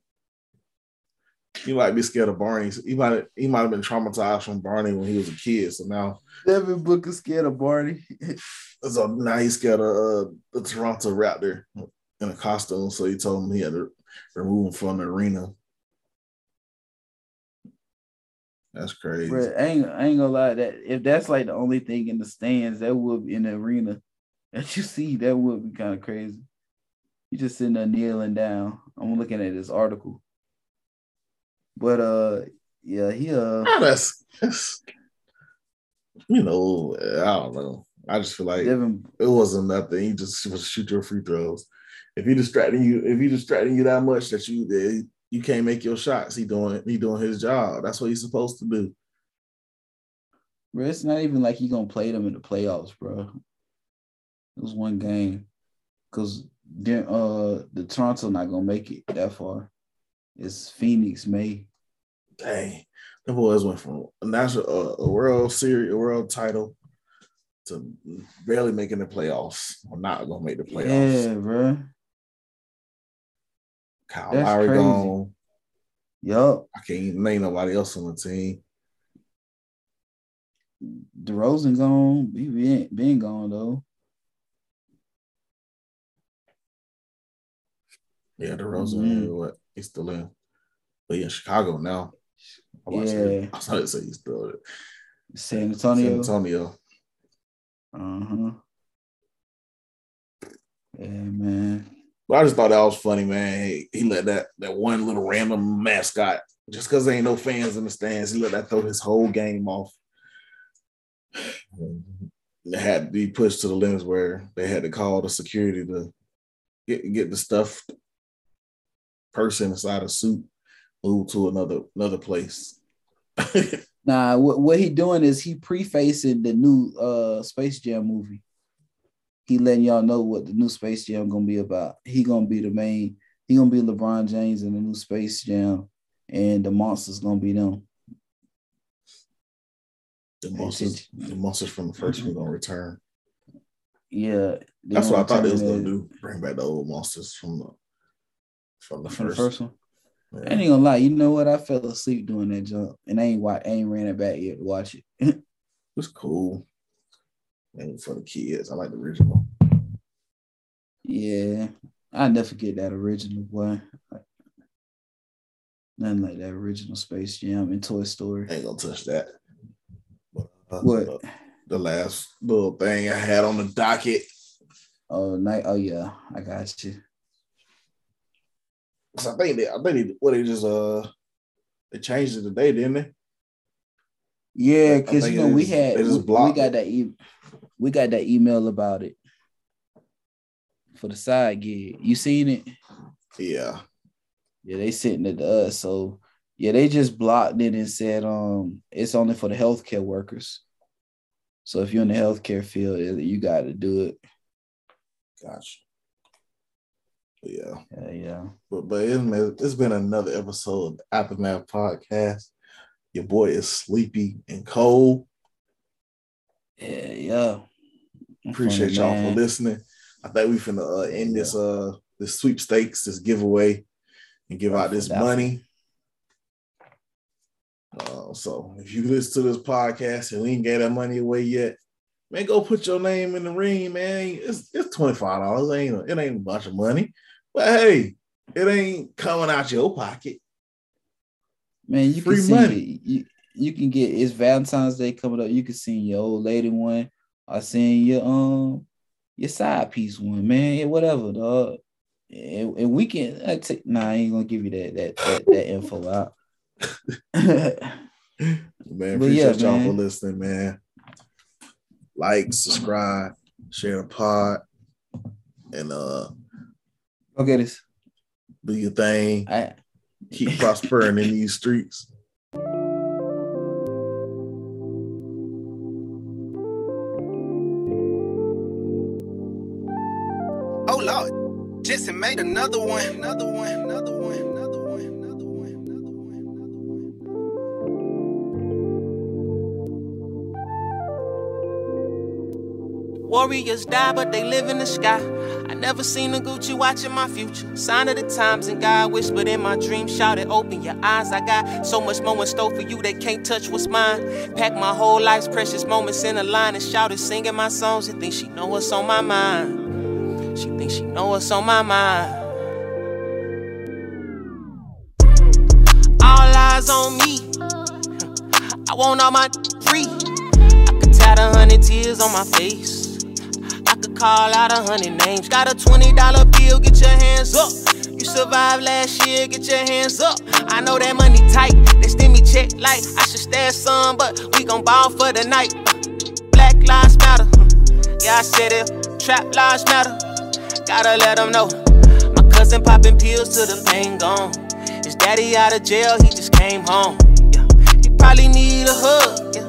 He might be scared of Barney. He might he might have been traumatized from Barney when he was a kid. So now,
Devin Booker scared of Barney. <laughs>
so now he's scared of uh, the Toronto Raptor in a costume. So he told him he had to remove him from the arena. That's crazy.
Bro, I ain't, I ain't gonna lie. That if that's like the only thing in the stands, that would be in the arena <laughs> that you see, that would be kind of crazy. You just sitting there kneeling down. I'm looking at this article. But uh, yeah, he uh,
Ah, that's, that's you know, I don't know. I just feel like
Devin,
it wasn't nothing. He just was shoot your free throws. If he distracting you, if he distracting you that much that you that you can't make your shots, he doing he doing his job. That's what he's supposed to do.
bro, it's not even like he gonna play them in the playoffs, bro. It was one game, cause then uh, the Toronto not gonna make it that far. It's Phoenix May.
Dang, the boys went from a national uh, a World Series, a World title to barely making the playoffs. Or not gonna make the playoffs.
Yeah, bro.
Kyle
that's
Lowry
crazy.
gone.
Yup.
I can't name nobody else on the team.
DeRozan gone. He been, been gone though.
Yeah, DeRozan,
Mhm.
what he's still in, but in Chicago now. I was about to say-
Yeah.
I about to say he's still in
San Antonio.
San Antonio.
Uh huh. Yeah, man.
But I just thought that was funny, man. He, he let that that one little random mascot, just because there ain't no fans in the stands, he let that throw his whole game off. It had to be pushed to the limits where they had to call the security to get get the stuffed person inside a suit moved to another another place. <laughs>
Nah, what, what he doing is he prefacing the new uh Space Jam movie. He letting y'all know what the new Space Jam gonna be about. He gonna be the main. He gonna be LeBron James in the new Space Jam, and the monsters gonna be them.
the monsters, the monsters from the first one gonna return.
Yeah,
That's what I thought they was gonna do. Bring back the old monsters from the from the
From the
first.
first one.
Yeah.
I ain't gonna lie, you know what? I fell asleep doing that jump, and I ain't I ain't ran it back yet to watch it. <laughs>
It's cool. And for the kids, I like the original.
yeah, I never forget that original boy. Nothing like that original Space Jam and Toy Story.
ain't gonna touch that. But, uh,
What?
The, the last little thing I had on the docket.
Oh, night. Oh yeah, I got you.
'cause I think they, I think they, what they just uh they changed it today, didn't they?
Yeah, because you know we had we, we got that e- we got that email about it for the side gig. You seen it?
Yeah.
Yeah, they sent it to us. So yeah, they just blocked it and said um it's only for the healthcare workers. So if you're in the healthcare field, you got to do it.
Gotcha. Yeah.
Yeah, yeah.
But but it's been, it's been another episode of the Aftermath Podcast. Your boy is sleepy and cold.
Yeah, yeah.
Appreciate y'all
man.
for listening. I think we finna uh, end this uh this sweepstakes, this giveaway, and give out this
Definitely.
money. Uh, so if you listen to this podcast and we ain't gave that money away yet, man, go put your name in the ring, man. It's it's twenty five dollars. It ain't it ain't a bunch of money, but hey, it ain't coming out your pocket.
Man, you
Free
can see
money.
You, you can get it's Valentine's Day coming up. You can see your old lady one. I seen your um your side piece one, man. Yeah, whatever, dog. And, and we can I take nah, I ain't gonna give you that that that, that <laughs> info out. <laughs>
Man,
But
appreciate
yeah,
y'all for listening, man. Like, subscribe, share the pod, and uh
okay, this.
do your thing.
I
Keep prospering in these streets.
Jesse another one, another one, another one, another one, another one, another one, another one.
Warriors die, but they live in the sky. I never seen a Gucci watching my future. Sign of the times, and God whispered in my dream, shouted, Open your eyes. I got so much more in store for you, they can't touch what's mine. Pack my whole life's precious moments in a line and shouted, singing my songs. And think she know what's on my mind. She thinks she know what's on my mind. All eyes on me. I want all my free. I could tie a hundred tears on my face. I could call out a hundred names. Got a twenty dollar bill, get your hands up. You survived last year, get your hands up. I know that money tight, they send me check like I should stash some, but we gon' ball for the night. Black lives matter, yeah I said it. Trap lives matter, gotta let them know. My cousin popping pills till the pain gone. His daddy out of jail, he just came home. Yeah, he probably need a hug. Yeah.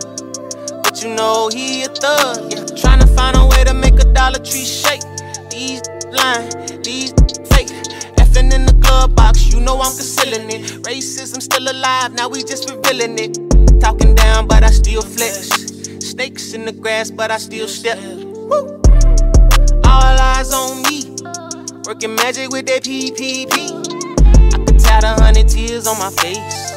But you know he a thug, yeah. Trying to find a way to make a Dollar Tree shake. These lying, these fake. Effing in the glove box, you know I'm concealing it. Racism still alive, now we just revealing it. Talking down, but I still flex. Snakes in the grass, but I still step. Woo. All eyes on me. Working magic with that PPP. I could tie a hundred tears on my face.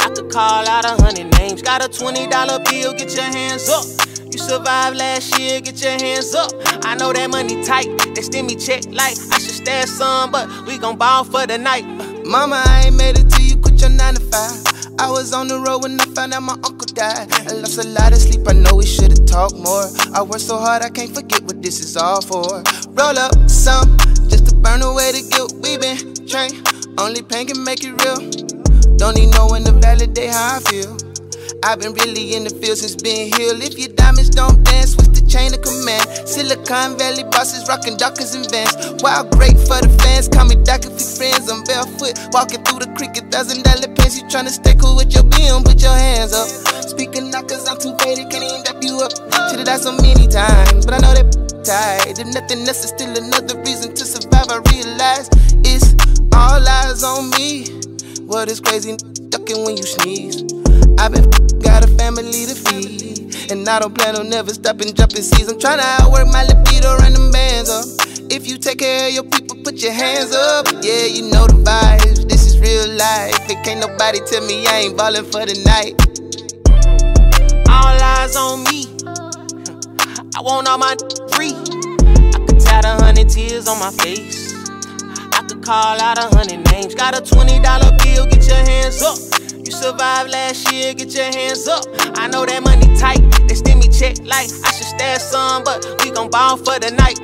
I could call out a hundred names. Got a twenty dollar bill, get your hands up. You survived last year, get your hands up. I know that money tight, they send me check like I should stash some, but we gon' ball for the night.
Mama, I ain't made it till you quit your nine to five. I was on the road when I found out my uncle died. I lost a lot of sleep, I know we should've talked more. I worked so hard, I can't forget what this is all for. Roll up some, burn away the guilt. We been trained, only pain can make it real. Don't need no one to validate how I feel. I've been really in the field since being healed. If your diamonds don't dance, switch the chain of command. Silicon Valley bosses rocking Dockers and Vans. Wild great for the fans, call me Doc if friends. I'm barefoot, walking through the creek, a thousand dollar pants. You tryna stay cool with your BM, put your hands up. Speaking knockers, I'm too faded, can't even wrap you up. Should've died so many times, but I know that tight. If nothing else is still another reason to survive, I realize it's all eyes on me. What is crazy, ducking when you sneeze. I've been got a family to feed. And I don't plan on never stopping jumping seas. I'm trying to outwork my libido, run them bands up. If you take care of your people, put your hands up. Yeah, you know the vibes. This is real life. It can't nobody tell me I ain't ballin' for the night.
All eyes on me. I want all my free. I could tie a hundred tears on my face. I could call out a hundred names. Got a twenty dollar bill, get your hands up. You survived last year, get your hands up. I know that money tight, they send me check like I should stash some, but we gon' ball for the night.